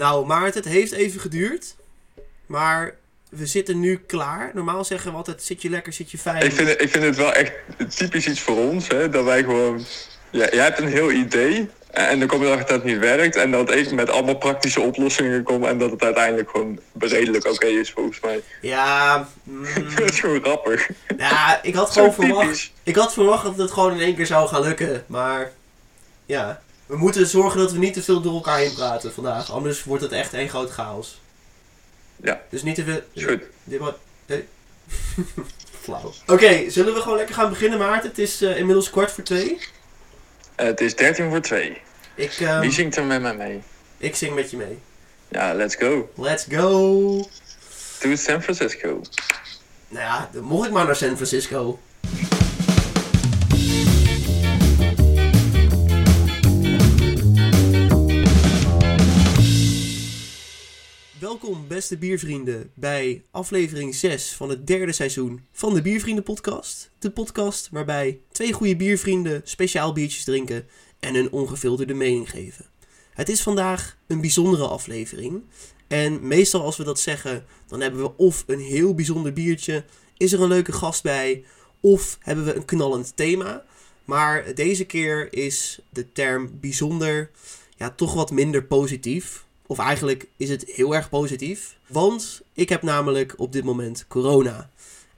Nou, Maarten, het heeft even geduurd. Maar we zitten nu klaar. Normaal zeggen we altijd, zit je lekker, zit je fijn. Ik vind, het, ik vind het wel echt typisch iets voor ons, hè, dat wij gewoon... Ja, jij hebt een heel idee en dan kom je erachter dat het niet werkt. En dat even met allemaal praktische oplossingen komt en dat het uiteindelijk gewoon redelijk oké is, volgens mij. Ja, mm, dat is gewoon grappig. ja, ik had gewoon verwacht, ik had verwacht dat het gewoon in één keer zou gaan lukken. Maar ja, we moeten zorgen dat we niet te veel door elkaar heen praten vandaag. Anders wordt het echt één groot chaos. Ja. Dus niet te veel... Is goed. Dit wordt... nee. Flauw. Oké, zullen we gewoon lekker gaan beginnen, Maarten? Het is eh, inmiddels kwart voor twee. Eh, het is 13 voor 2. Ik, ehm, Wie zingt er met mij mee? ik zing met je mee. Ja, let's go. Let's go! To San Francisco. Nou ja, dan mocht ik maar naar San Francisco. Welkom, beste biervrienden, bij aflevering 6 van het derde seizoen van de Biervrienden Podcast. De podcast waarbij twee goede biervrienden speciaal biertjes drinken en een ongefilterde mening geven. Het is vandaag een bijzondere aflevering. En meestal als we dat zeggen, dan hebben we of een heel bijzonder biertje, is er een leuke gast bij, of hebben we een knallend thema. Maar deze keer is de term bijzonder ja, toch wat minder positief. Of eigenlijk is het heel erg positief. Want ik heb namelijk op dit moment corona.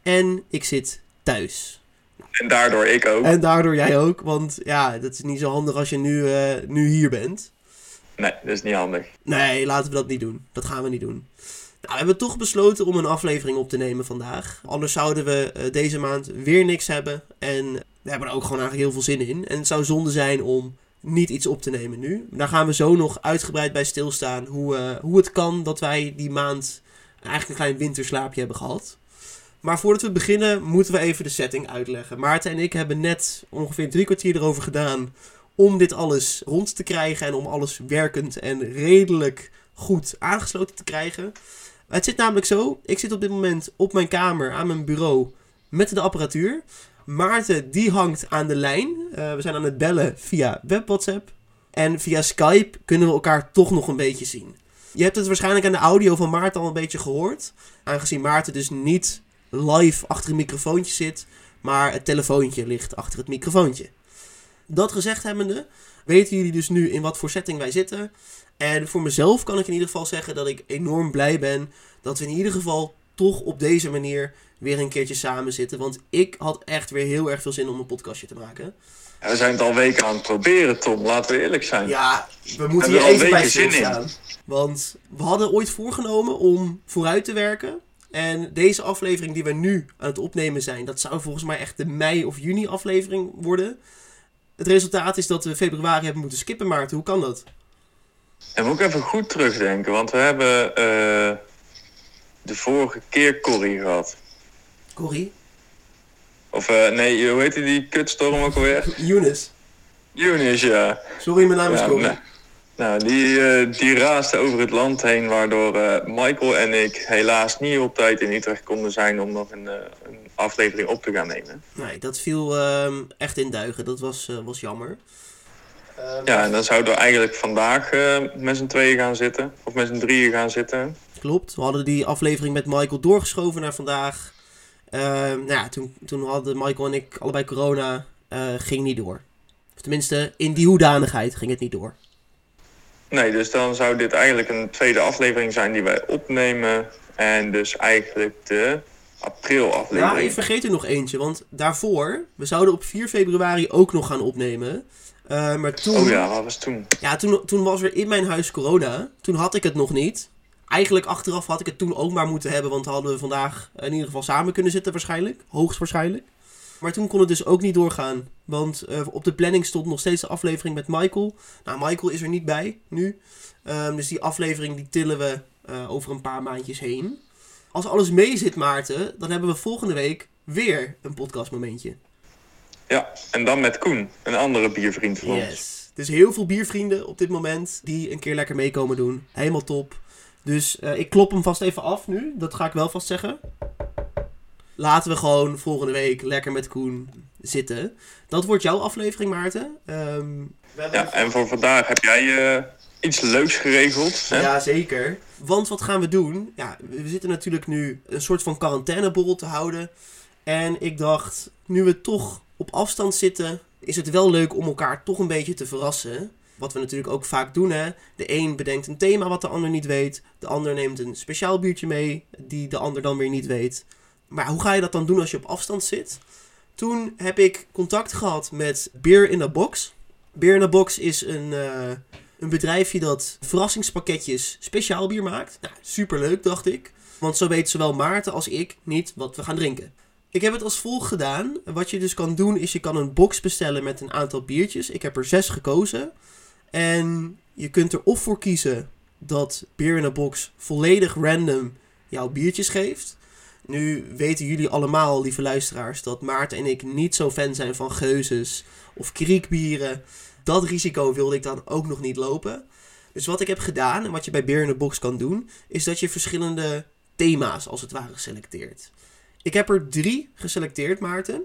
En ik zit thuis. En daardoor ik ook. En daardoor jij ook. Want ja, dat is niet zo handig als je nu, eh, nu hier bent. Nee, dat is niet handig. Nee, laten we dat niet doen. Dat gaan we niet doen. Nou, we hebben toch besloten om een aflevering op te nemen vandaag. Anders zouden we eh, deze maand weer niks hebben. En we hebben er ook gewoon eigenlijk heel veel zin in. En het zou zonde zijn om niet iets op te nemen nu. Daar gaan we zo nog uitgebreid bij stilstaan. Hoe, eh, hoe het kan dat wij die maand eigenlijk een klein winterslaapje hebben gehad. Maar voordat we beginnen moeten we even de setting uitleggen. Maarten en ik hebben net ongeveer drie kwartier erover gedaan om dit alles rond te krijgen en om alles werkend en redelijk goed aangesloten te krijgen. Het zit namelijk zo, ik zit op dit moment op mijn kamer aan mijn bureau met de apparatuur. Maarten die hangt aan de lijn. Eh, we zijn aan het bellen via web WhatsApp. En via Skype kunnen we elkaar toch nog een beetje zien. Je hebt het waarschijnlijk aan de audio van Maarten al een beetje gehoord. Aangezien Maarten dus niet live achter een microfoontje zit, maar het telefoontje ligt achter het microfoontje. Dat gezegd hebbende, weten jullie dus nu in wat voor setting wij zitten. En voor mezelf kan ik in ieder geval zeggen dat ik enorm blij ben dat we in ieder geval toch op deze manier weer een keertje samen zitten. Want ik had echt weer heel erg veel zin om een podcastje te maken. Ja, we zijn het al weken aan het proberen, Tom. Laten we eerlijk zijn. Ja, we moeten hier we al even bij weken zin in. stilstaan. Want we hadden ooit voorgenomen om vooruit te werken. En deze aflevering die we nu aan het opnemen zijn, dat zou volgens mij echt de mei of juni aflevering worden. Het resultaat is dat we februari hebben moeten skippen, Maarten. Hoe kan dat? En moet ik even goed terugdenken, want we hebben eh, de vorige keer Corrie gehad. Corrie? Of eh, nee, hoe heette die kutstorm ook alweer? Younes. Younes, ja. Sorry, mijn naam is ja Corrie. nou, nou, die, eh, die raasde over het land heen, waardoor eh, Michael en ik helaas niet op tijd in Utrecht konden zijn om nog een, eh, een aflevering op te gaan nemen. Nee, dat viel ehm, echt in duigen. Dat was, eh, was jammer. Ehm, Ja, en dan zouden we eigenlijk vandaag eh, met z'n tweeën gaan zitten, of met z'n drieën gaan zitten. Klopt. We hadden die aflevering met Michael doorgeschoven naar vandaag. Ehm, nou ja, toen, toen hadden Michael en ik allebei corona. eh, ging niet door. Of tenminste, in die hoedanigheid ging het niet door. Nee, dus dan zou dit eigenlijk een tweede aflevering zijn die wij opnemen. En dus eigenlijk de april Ja, aflevering. je vergeet er nog eentje. Want daarvoor, we zouden op 4 februari ook nog gaan opnemen. Eh, maar toen, Oh ja, wat was toen? ja, toen, toen was er in mijn huis corona. Toen had ik het nog niet. Eigenlijk achteraf had ik het toen ook maar moeten hebben. Want dan hadden we vandaag in ieder geval samen kunnen zitten waarschijnlijk. Hoogstwaarschijnlijk. Maar toen kon het dus ook niet doorgaan. Want eh, op de planning stond nog steeds de aflevering met Michael. Nou, Michael is er niet bij nu. Ehm, dus die aflevering die tillen we eh, over een paar maandjes heen. Als alles mee zit, Maarten, dan hebben we volgende week weer een podcastmomentje. Ja, en dan met Koen, een andere biervriend van ons. Yes. Dus heel veel biervrienden op dit moment die een keer lekker meekomen doen. Helemaal top. Dus eh, ik klop hem vast even af nu. Dat ga ik wel vast zeggen. Laten we gewoon volgende week lekker met Koen zitten. Dat wordt jouw aflevering, Maarten. Ehm, Ja, en voor vandaag heb jij eh, iets leuks geregeld. Hè? Ja, zeker. Want wat gaan we doen? Ja, we zitten natuurlijk nu een soort van quarantaineborrel te houden. En ik dacht, nu we toch op afstand zitten, is het wel leuk om elkaar toch een beetje te verrassen. Wat we natuurlijk ook vaak doen, hè. De een bedenkt een thema wat de ander niet weet. De ander neemt een speciaal biertje mee, die de ander dan weer niet weet. Maar hoe ga je dat dan doen als je op afstand zit? Toen heb ik contact gehad met Beer in a Box. Beer in a Box is een, uh, een bedrijfje dat verrassingspakketjes speciaal bier maakt. Nou, superleuk, dacht ik. Want zo weet zowel Maarten als ik niet wat we gaan drinken. Ik heb het als volgt gedaan. Wat je dus kan doen is je kan een box bestellen met een aantal biertjes. Ik heb er zes gekozen. En je kunt er of voor kiezen dat Beer in a Box volledig random jouw biertjes geeft. Nu weten jullie allemaal, lieve luisteraars, dat Maarten en ik niet zo fan zijn van geuzes of kriekbieren. Dat risico wilde ik dan ook nog niet lopen. Dus wat ik heb gedaan en wat je bij Beer in a Box kan doen, is dat je verschillende thema's als het ware selecteert. Ik heb er drie geselecteerd, Maarten.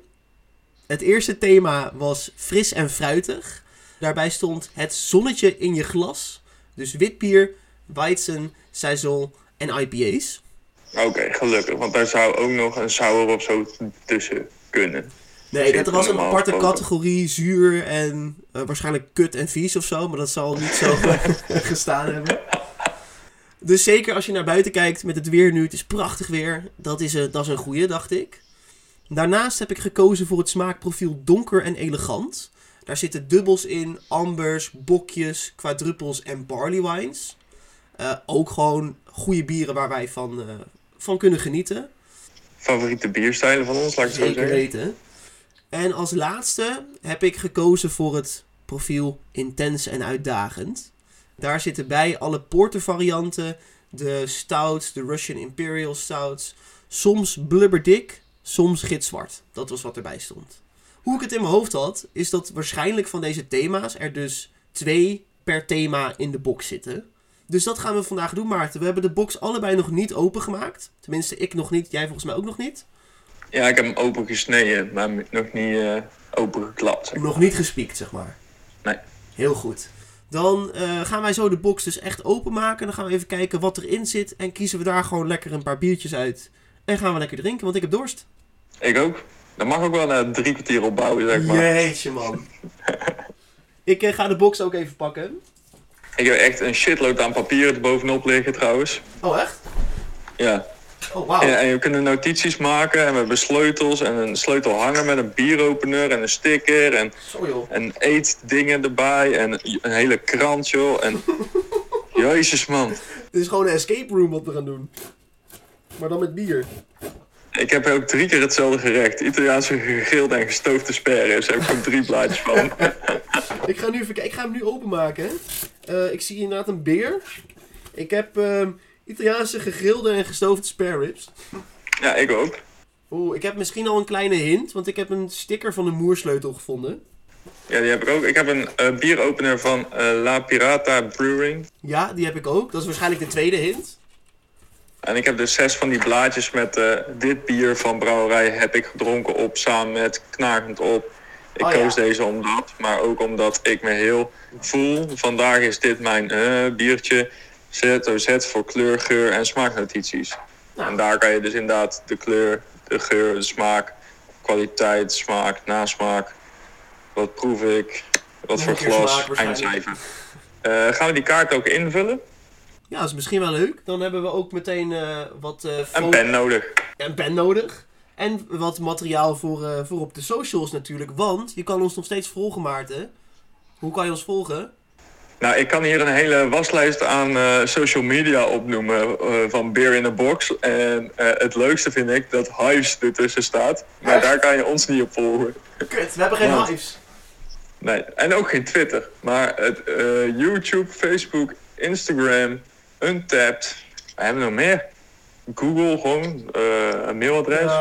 Het eerste thema was fris en fruitig. Daarbij stond het zonnetje in je glas. Dus wit bier, Weizen, Saison en IPA's. Oké, gelukkig. Want daar zou ook nog een sour of zo tussen kunnen. Nee, dat was een aparte categorie, zuur en uh, waarschijnlijk kut en vies of zo. Maar dat zal niet zo gestaan hebben. Dus zeker als je naar buiten kijkt met het weer nu, het is prachtig weer. Dat is, een, dat is een goeie, dacht ik. Daarnaast heb ik gekozen voor het smaakprofiel donker en elegant. Daar zitten dubbels in, ambers, bokjes, quadruples en barley wines. Uh, ook gewoon goede bieren waar wij van, uh, van kunnen genieten. Favoriete bierstijlen van ons, laat ik het zo zeggen. weten. En als laatste heb ik gekozen voor het profiel intens en uitdagend. Daar zitten bij alle portervarianten, de stouts, de Russian Imperial stouts. Soms blubberdik, soms gitzwart. Dat was wat erbij stond. Hoe ik het in mijn hoofd had, is dat waarschijnlijk van deze thema's er dus twee per thema in de box zitten. Dus dat gaan we vandaag doen, Maarten. We hebben de box allebei nog niet opengemaakt. Tenminste, ik nog niet, jij volgens mij ook nog niet. Ja, ik heb hem open gesneden, maar nog niet uh, open geklapt. Zeg Nog niet gespiekt, zeg maar. Nee. Heel goed. Dan uh, gaan wij zo de box dus echt openmaken. Dan gaan we even kijken wat erin zit. En kiezen we daar gewoon lekker een paar biertjes uit. En gaan we lekker drinken, want ik heb dorst. Ik ook. Dat mag ook wel na drie kwartier opbouwen, zeg maar. Jeetje, man. ik uh, ga de box ook even pakken. Ik heb echt een shitload aan papieren er bovenop liggen, trouwens. Oh, echt? Ja. Oh, wow. En, en we kunnen notities maken en we hebben sleutels en een sleutelhanger met een bieropener en een sticker en, Zo, en eetdingen erbij en een hele krant, joh. En jezus, man. Het is gewoon een escape room wat we gaan doen. Maar dan met bier. Ik heb ook drie keer hetzelfde gerecht. Italiaanse gegrilde en gestoofde sperren. Daar heb ik ook drie blaadjes van. ik, ga nu even, ik ga hem nu openmaken. Uh, ik zie inderdaad een beer. Ik heb uh, Italiaanse gegrilde en gestoofde spare ribs. Ja, ik ook. Oeh, ik heb misschien al een kleine hint, want ik heb een sticker van de moersleutel gevonden. Ja, die heb ik ook. Ik heb een uh, bieropener van uh, La Pirata Brewing. Ja, die heb ik ook. Dat is waarschijnlijk de tweede hint. En ik heb dus zes van die blaadjes met uh, dit bier van brouwerij heb ik gedronken op samen met Knagend op. Ik Oh, koos ja. deze omdat, maar ook omdat ik me heel voel. Vandaag is dit mijn eh, biertje. ZOZ voor kleur, geur en smaaknotities. Nou. En daar kan je dus inderdaad de kleur, de geur, de smaak, kwaliteit, smaak, nasmaak. Wat proef ik? Wat voor glas? Eindcijfer. Eh, gaan we die kaart ook invullen? Ja, dat is misschien wel leuk. Dan hebben we ook meteen eh, wat eh Een pen nodig. een pen nodig. En wat materiaal voor, eh, voor op de socials natuurlijk. Want je kan ons nog steeds volgen, Maarten. Hoe kan je ons volgen? Nou, ik kan hier een hele waslijst aan social media opnoemen van Beer in a Box. En het leukste vind ik dat Hives ertussen staat. Maar Echt? daar kan je ons niet op volgen. Kut, we hebben geen hives. Nee, en ook geen Twitter. Maar het, YouTube, Facebook, Instagram, Untapped. We hebben nog meer. Google gewoon, eh, een mailadres.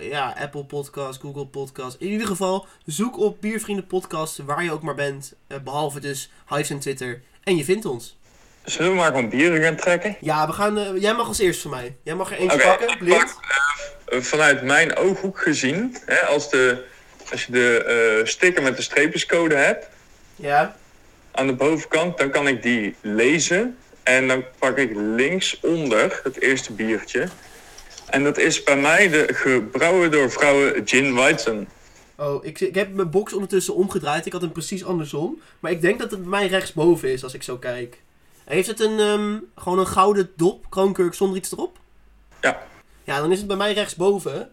Ja, Apple Podcast, Google Podcast. In ieder geval, zoek op Biervrienden Podcast waar je ook maar bent. Eh, behalve dus Hives en Twitter. En je vindt ons. Zullen we maar gewoon bieren gaan trekken? Ja, we gaan, eh, jij mag als eerst van mij. Jij mag er eentje pakken, blind. pak, vanuit mijn ooghoek gezien, hè, als, de, als je de sticker met de streepjescode hebt, Ja. aan de bovenkant, dan kan ik die lezen. En dan pak ik linksonder het eerste biertje. En dat is bij mij de gebrouwen door vrouwen Gin Weizen. Oh, ik, ik heb mijn box ondertussen omgedraaid. Ik had hem precies andersom. Maar ik denk dat het bij mij rechtsboven is als ik zo kijk. Heeft het een, ehm, gewoon een gouden dop, kroonkurk zonder iets erop? Ja. Ja, dan is het bij mij rechtsboven.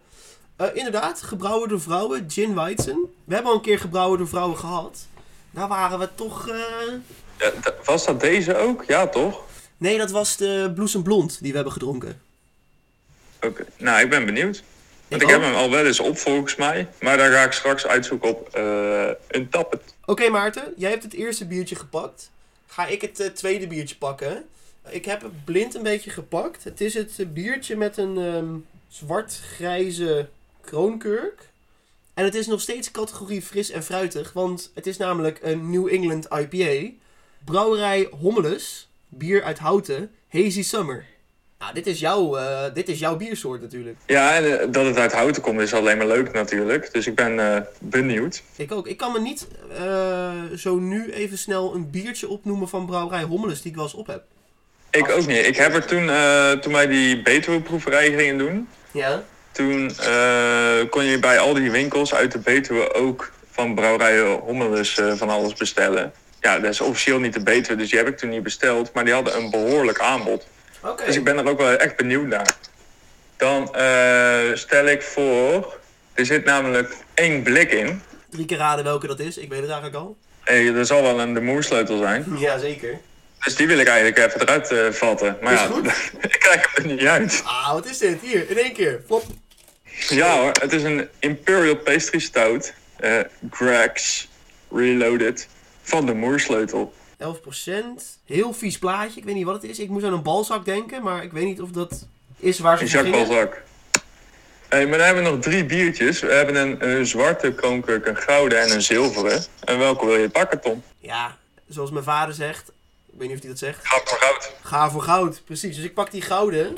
Eh inderdaad, gebrouwen door vrouwen, Gin Weizen. We hebben al een keer gebrouwen door vrouwen gehad. Daar waren we toch... eh, Ja, was dat deze ook? Ja, toch? Nee, dat was de Bloesem Blond die we hebben gedronken. Oké. Nou, ik ben benieuwd. Want Ik ik, heb hem al wel eens op volgens mij. Maar daar ga ik straks uitzoeken op eh een tappet. Oké Maarten, jij hebt het eerste biertje gepakt. Ga ik het eh, tweede biertje pakken. Ik heb het blind een beetje gepakt. Het is het eh, biertje met een ehm, zwart-grijze kroonkurk. En het is nog steeds categorie fris en fruitig, want het is namelijk een New England IPA. Brouwerij Hommeles, bier uit Houten, Hazy Summer. Nou, dit is jouw, eh, dit is jouw biersoort natuurlijk. Ja, en eh, dat het uit houten komt is alleen maar leuk natuurlijk. Dus ik ben eh, benieuwd. Ik ook. Ik kan me niet zo nu even snel een biertje opnoemen van Brouwerij Hommeles die ik wel eens op heb. Ik ook niet. Ik heb er toen, toen wij die Betuwe-proeverij gingen doen... Ja? Toen kon je bij al die winkels uit de Betuwe ook van brouwerijen Hommelus van alles bestellen. Ja, dat is officieel niet de Betuwe, dus die heb ik toen niet besteld. Maar die hadden een behoorlijk aanbod. Oké. Dus ik ben er ook wel echt benieuwd naar. Dan eh, stel ik voor... Er zit namelijk één blik in. Drie keer raden welke dat is. Ik weet het eigenlijk al. Hey, er zal wel een de moersleutel zijn. Ja, zeker. Dus die wil ik eigenlijk even eruit eh, vatten. Maar Is ja, goed. ik krijg hem er niet uit. Ah, wat is dit? Hier, in één keer. Flop. Ja hoor, het is een Imperial Pastry Stout. Greg's Reloaded. Van de moersleutel. 11%. Heel vies plaatje. Ik weet niet wat het is. Ik moest aan een balzak denken, maar ik weet niet of dat is waar ze Een. Balzac. Hey, maar dan hebben we nog drie biertjes. We hebben een, een zwarte kroonkurk, een gouden en een zilveren. En welke wil je pakken, Tom? Ja, zoals mijn vader zegt. Ik weet niet of hij dat zegt. Ga voor goud. Ga voor goud. Precies. Dus ik pak die gouden.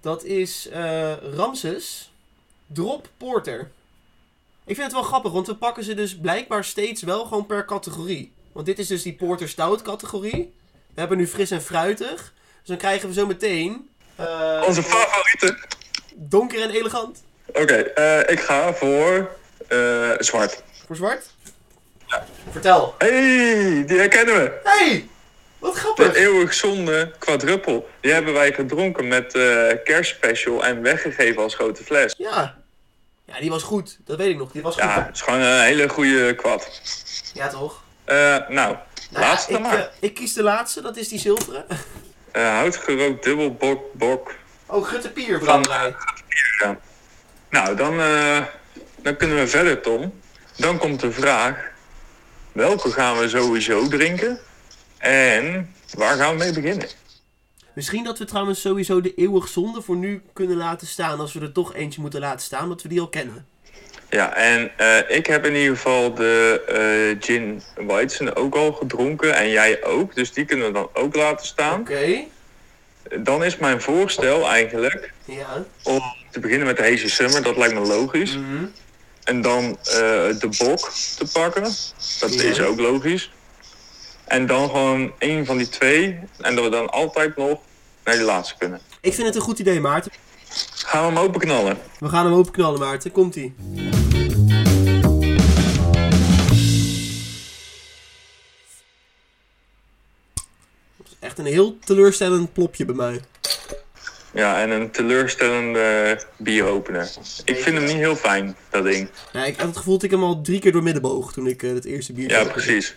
Dat is eh Ramses Drop Porter. Ik vind het wel grappig, want we pakken ze dus blijkbaar steeds wel gewoon per categorie. Want dit is dus die Porter Stout categorie. We hebben nu fris en fruitig. Dus dan krijgen we zo meteen... eh, Onze favoriete. Donker en elegant. Oké, eh, ik ga voor eh, zwart. Voor zwart? Vertel. hey, die herkennen we. hey, wat De grappig. eeuwig zonde quadruppel. Die hebben wij gedronken met kerstspecial en weggegeven als grote fles. Ja. Ja, die was goed. Dat weet ik nog. Die was goed. Ja, het is gewoon een hele goede kwad. Ja, toch? Eh, nou, Nou laatste ik, maar. eh, ik kies de laatste, dat is die zilveren. Eh, houtgerookt dubbelbok bok. Oh, Gutte Pier, Van, brouwerij. Ja. Nou, dan, dan kunnen we verder, Tom. Dan komt de vraag: welke gaan we sowieso drinken? En waar gaan we mee beginnen? Misschien dat we trouwens sowieso de eeuwig zonde voor nu kunnen laten staan. Als we er toch eentje moeten laten staan, omdat we die al kennen. Ja, en eh, ik heb in ieder geval de eh, gin Weizen ook al gedronken. En jij ook, dus die kunnen we dan ook laten staan. Oké. Dan is mijn voorstel eigenlijk Ja. om te beginnen met de Hazy Summer. Dat lijkt me logisch. Mhm. En dan eh, de bok te pakken. Dat is ook logisch. En dan gewoon één van die twee. En dat we dan altijd nog naar die laatste kunnen. Ik vind het een goed idee, Maarten. Gaan we hem openknallen? We gaan hem openknallen, Maarten. Komt-ie. Een heel teleurstellend plopje bij mij. Ja, en een teleurstellende bieropener. Ik vind hem niet heel fijn, dat ding. Ja, ik had het gevoel dat ik hem al drie keer door midden boog toen ik eh, het eerste biertje Ja, precies.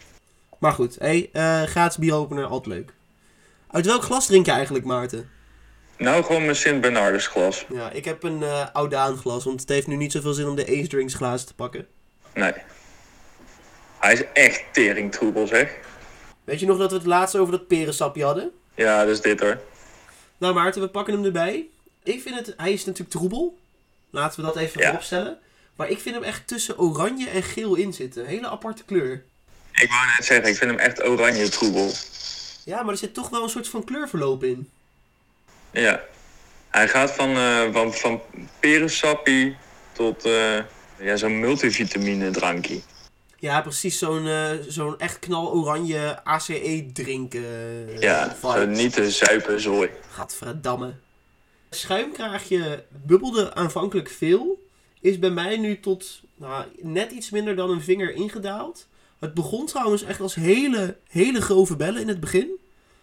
Maar goed, hey, eh, gratis bieropener, altijd leuk. Uit welk glas drink je eigenlijk, Maarten? Nou, gewoon mijn Sint Bernardus glas. Ja, ik heb een eh Oudaan glas, want het heeft nu niet zoveel zin om de Ace Drinks glazen te pakken. Nee. Hij is echt teringtroebel, zeg. Weet je nog dat we het laatst over dat perensapje hadden? Ja, is dit hoor. Nou Maarten, we pakken hem erbij. Ik vind het, hij is natuurlijk troebel. Laten we dat even Ja. vooropstellen. Maar ik vind hem echt tussen oranje en geel in zitten. Hele aparte kleur. Ik wou net zeggen, ik vind hem echt oranje troebel. Ja, maar er zit toch wel een soort van kleurverloop in. Ja. Hij gaat van, eh van, van perensappie tot eh, ja, zo'n multivitamine drankje. Ja, precies. Zo'n eh, zo'n echt knaloranje ACE drinken. eh, Ja, zo niet te zuipen, zooi. Gadverdamme. Schuimkraagje bubbelde aanvankelijk veel. Is bij mij nu tot nou, net iets minder dan een vinger ingedaald. Het begon trouwens echt als hele, hele grove bellen in het begin.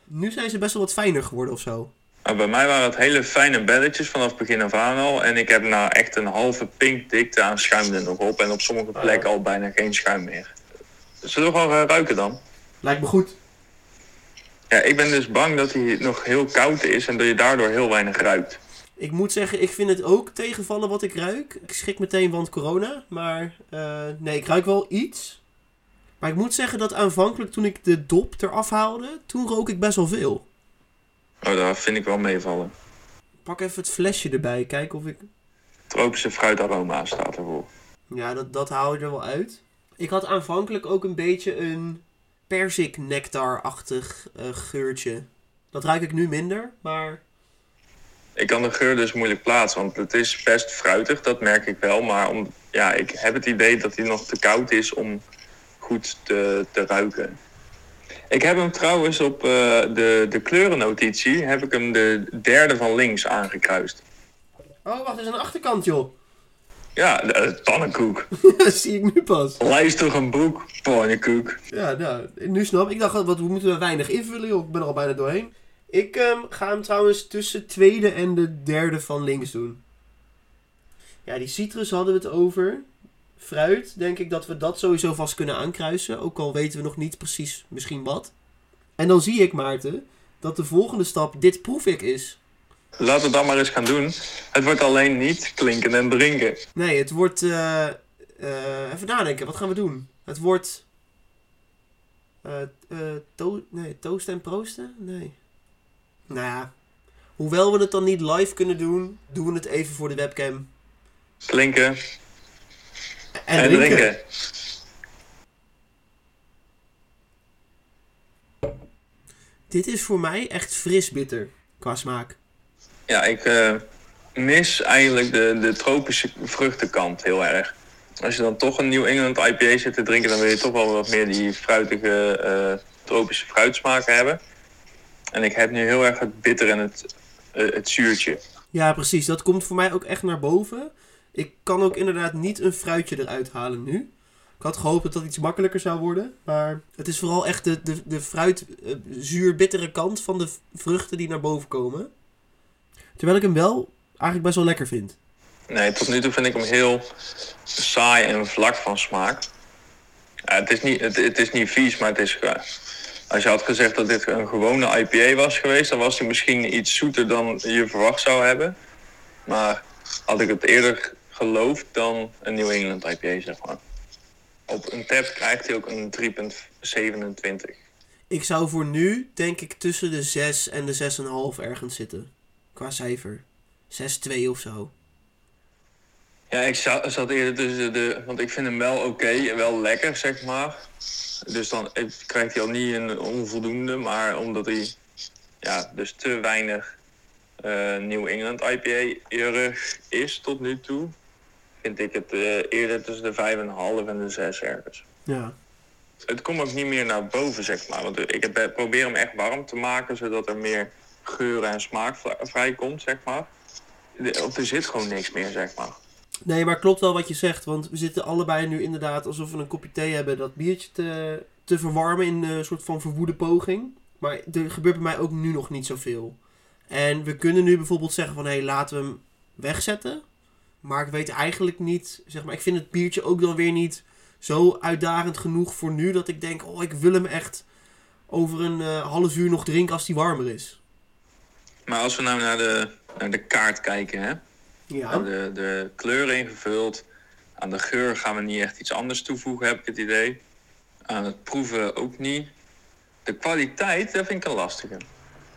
Nu zijn ze best wel wat fijner geworden of zo. Maar bij mij waren het hele fijne belletjes vanaf begin af aan al. En ik heb nou echt een halve pinkdikte aan schuim er nog op. En op sommige plekken al bijna geen schuim meer. Zullen we gewoon gaan ruiken dan? Lijkt me goed. Ja, ik ben dus bang dat hij nog heel koud is en dat je daardoor heel weinig ruikt. Ik moet zeggen, ik vind het ook tegenvallen wat ik ruik. Ik schrik meteen, want corona. Maar eh, nee, ik ruik wel iets. Maar ik moet zeggen dat aanvankelijk toen ik de dop eraf haalde, toen rook ik best wel veel. Oh, daar vind ik wel meevallen. Pak even het flesje erbij, kijken of ik... Tropische fruitaroma staat ervoor. Ja, dat, dat haal je er wel uit. Ik had aanvankelijk ook een beetje een persik nectar-achtig eh, geurtje. Dat ruik ik nu minder, maar Ik kan de geur dus moeilijk plaatsen, want het is best fruitig, dat merk ik wel. Maar om, ja, ik heb het idee dat hij nog te koud is om goed te, te ruiken. Ik heb hem trouwens op eh, de, de kleurennotitie, heb ik hem de derde van links aangekruist. Oh, wacht, is een achterkant, joh. Ja, de, pannenkoek. dat zie ik nu pas. Lijst toch een boek, pannenkoek. Ja, nou, nu snap ik. Ik dacht, wat, we moeten weinig invullen, joh. Ik ben er al bijna doorheen. Ik ehm, ga hem trouwens tussen tweede en de derde van links doen. Ja, die citrus hadden we het over. Fruit, denk ik dat we dat sowieso vast kunnen aankruisen. Ook al weten we nog niet precies misschien wat. En dan zie ik, Maarten, dat de volgende stap dit proef ik is. Laten we dat maar eens gaan doen. Het wordt alleen niet klinken en drinken. Nee, het wordt. eh, eh, even nadenken, wat gaan we doen? Het wordt. eh, to nee, toasten en proosten? Nee. Nou ja. Hoewel we het dan niet live kunnen doen, doen we het even voor de webcam. Klinken En, en, drinken. drinken. Dit is voor mij echt fris bitter qua smaak. Ja, ik eh, mis eigenlijk de, de tropische vruchtenkant heel erg. Als je dan toch een New England IPA zit te drinken, dan wil je toch wel wat meer die fruitige eh, tropische fruitsmaken hebben. En ik heb nu heel erg het bitter en het, eh, het zuurtje. Ja, precies. Dat komt voor mij ook echt naar boven. Ik kan ook inderdaad niet een fruitje eruit halen nu. Ik had gehoopt dat dat iets makkelijker zou worden. Maar het is vooral echt de, de, de fruit eh, zuur-bittere kant van de vruchten die naar boven komen. Terwijl ik hem wel eigenlijk best wel lekker vind. Nee, tot nu toe vind ik hem heel saai en vlak van smaak. Het, is niet, het, het is niet vies, maar het is... ja, als je had gezegd dat dit een gewone IPA was geweest... dan was hij misschien iets zoeter dan je verwacht zou hebben. Maar had ik het eerder geloofd dan een New England IPA, zeg maar. Op een tap krijgt hij ook een 3,27. Ik zou voor nu, denk ik, tussen de 6 en de 6,5 ergens zitten. Qua cijfer. 6,2 of zo. Ja, ik za- zat eerder tussen de... Want ik vind hem wel oké en wel lekker, zeg maar. Dus dan eh, krijgt hij al niet een onvoldoende. Maar omdat hij ja, dus te weinig eh, New England IPA-erig is tot nu toe... vind ik het eh, eerder tussen de 5,5 en de 6 ergens. Ja. Het komt ook niet meer naar boven, zeg maar. Want ik heb, eh, probeer hem echt warm te maken... zodat er meer geur en smaak vri- vrijkomt, zeg maar. De- er zit gewoon niks meer, zeg maar. Nee, maar klopt wel wat je zegt. Want we zitten allebei nu inderdaad alsof we een kopje thee hebben. Dat biertje te, te verwarmen in een soort van verwoede poging. Maar er gebeurt bij mij ook nu nog niet zoveel. En we kunnen nu bijvoorbeeld zeggen van... Hé, hey, laten we hem wegzetten. Maar ik weet eigenlijk niet... Zeg maar, ik vind het biertje ook dan weer niet zo uitdagend genoeg voor nu... dat ik denk, oh, ik wil hem echt over een eh, half uur nog drinken als die warmer is. Maar als we nou naar de, naar de kaart kijken, hè? Ja. De, de kleur ingevuld. Aan de geur gaan we niet echt iets anders toevoegen, heb ik het idee. Aan het proeven ook niet. De kwaliteit, dat vind ik een lastige.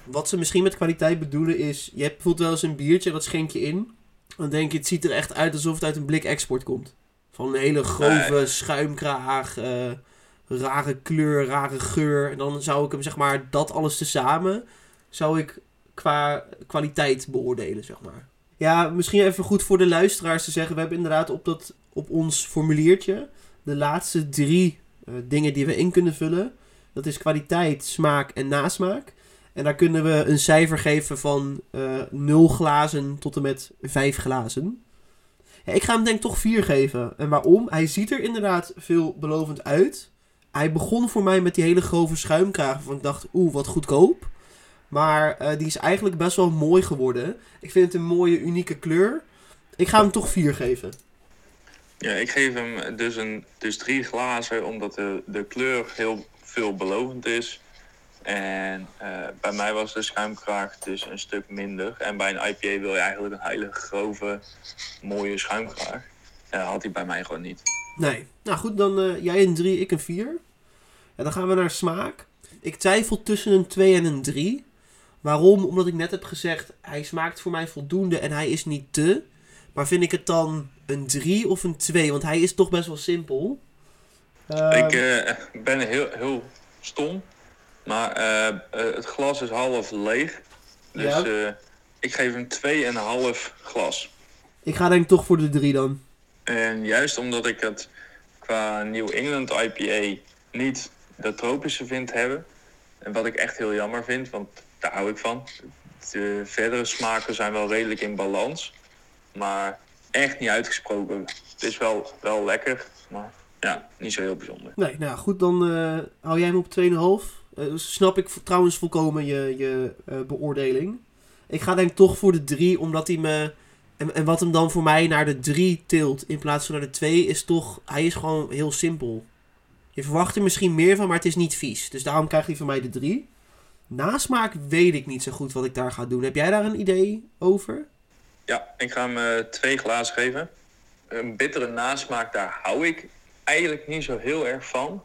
Wat ze misschien met kwaliteit bedoelen is... Je hebt bijvoorbeeld wel eens een biertje, dat schenk je in. Dan denk je, het ziet er echt uit alsof het uit een blik export komt. Van een hele grove schuimkraag, eh, rare kleur, rare geur. En dan zou ik hem, zeg maar, dat alles tezamen... zou ik qua kwaliteit beoordelen, zeg maar. Ja, misschien even goed voor de luisteraars te zeggen. We hebben inderdaad op, dat, op ons formuliertje... de laatste drie eh, dingen die we in kunnen vullen. Dat is kwaliteit, smaak en nasmaak. En daar kunnen we een cijfer geven van eh 0 glazen tot en met 5 glazen. Ik ga hem denk ik toch 4 geven. En waarom? Hij ziet er inderdaad veelbelovend uit. Hij begon voor mij met die hele grove schuimkraag. Waarvan ik dacht, oeh, wat goedkoop. Maar eh, die is eigenlijk best wel mooi geworden. Ik vind het een mooie, unieke kleur. Ik ga hem toch 4 geven. Ja, ik geef hem dus, een, dus drie glazen, omdat de, de kleur heel veelbelovend is. En eh, bij mij was de schuimkraag dus een stuk minder. En bij een IPA wil je eigenlijk een hele grove, mooie schuimkraag. Ja, had hij bij mij gewoon niet. Nee. Nou goed, dan eh, jij een 3, ik een 4. En dan gaan we naar smaak. Ik twijfel tussen een 2 en een 3. Waarom? Omdat ik net heb gezegd, hij smaakt voor mij voldoende en hij is niet te. Maar vind ik het dan een 3 of een 2? Want hij is toch best wel simpel. Ehm, Ik eh, ben heel, heel stom, maar eh, eh, het glas is half leeg. Dus Ja. eh, ik geef hem 2,5 glas. ik ga denk ik toch voor de 3 dan. En juist omdat ik het qua New England IPA niet de tropische vind hebben. En wat ik echt heel jammer vind, want daar hou ik van. De verdere smaken zijn wel redelijk in balans. Maar echt niet uitgesproken. Het is wel, wel lekker, maar ja, niet zo heel bijzonder. Nee, nou goed, dan hou jij hem op 2,5. Eh, snap ik trouwens volkomen je, je eh, beoordeling. Ik ga denk toch voor de 3, omdat hij me... En, en wat hem dan voor mij naar de 3 tilt in plaats van naar de 2 is toch... Hij is gewoon heel simpel. Je verwacht er misschien meer van, maar het is niet vies. Dus daarom krijgt hij van mij de 3. Nasmaak weet ik niet zo goed wat ik daar ga doen. Heb jij daar een idee over? Ja, ik ga hem eh, twee glazen geven. Een bittere nasmaak, daar hou ik eigenlijk niet zo heel erg van.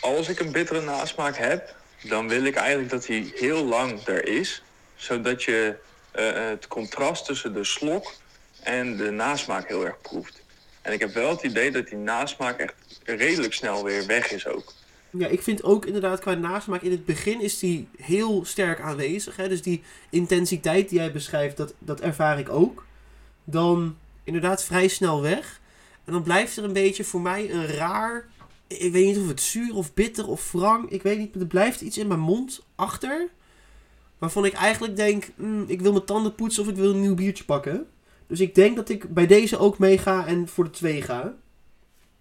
Als ik een bittere nasmaak heb, dan wil ik eigenlijk dat hij heel lang er is. Zodat je eh, het contrast tussen de slok en de nasmaak heel erg proeft. En ik heb wel het idee dat die nasmaak echt redelijk snel weer weg is ook. Ja, ik vind ook inderdaad qua nasmaak in het begin is die heel sterk aanwezig. Hè? Dus die intensiteit die jij beschrijft, dat, dat ervaar ik ook. Dan inderdaad vrij snel weg. En dan blijft er een beetje voor mij een raar... Ik weet niet of het zuur of bitter of wrang. Ik weet niet, maar er blijft iets in mijn mond achter. Waarvan ik eigenlijk denk, "Hmm, ik wil mijn tanden poetsen of ik wil een nieuw biertje pakken. Dus ik denk dat ik bij deze ook meega en voor de twee ga.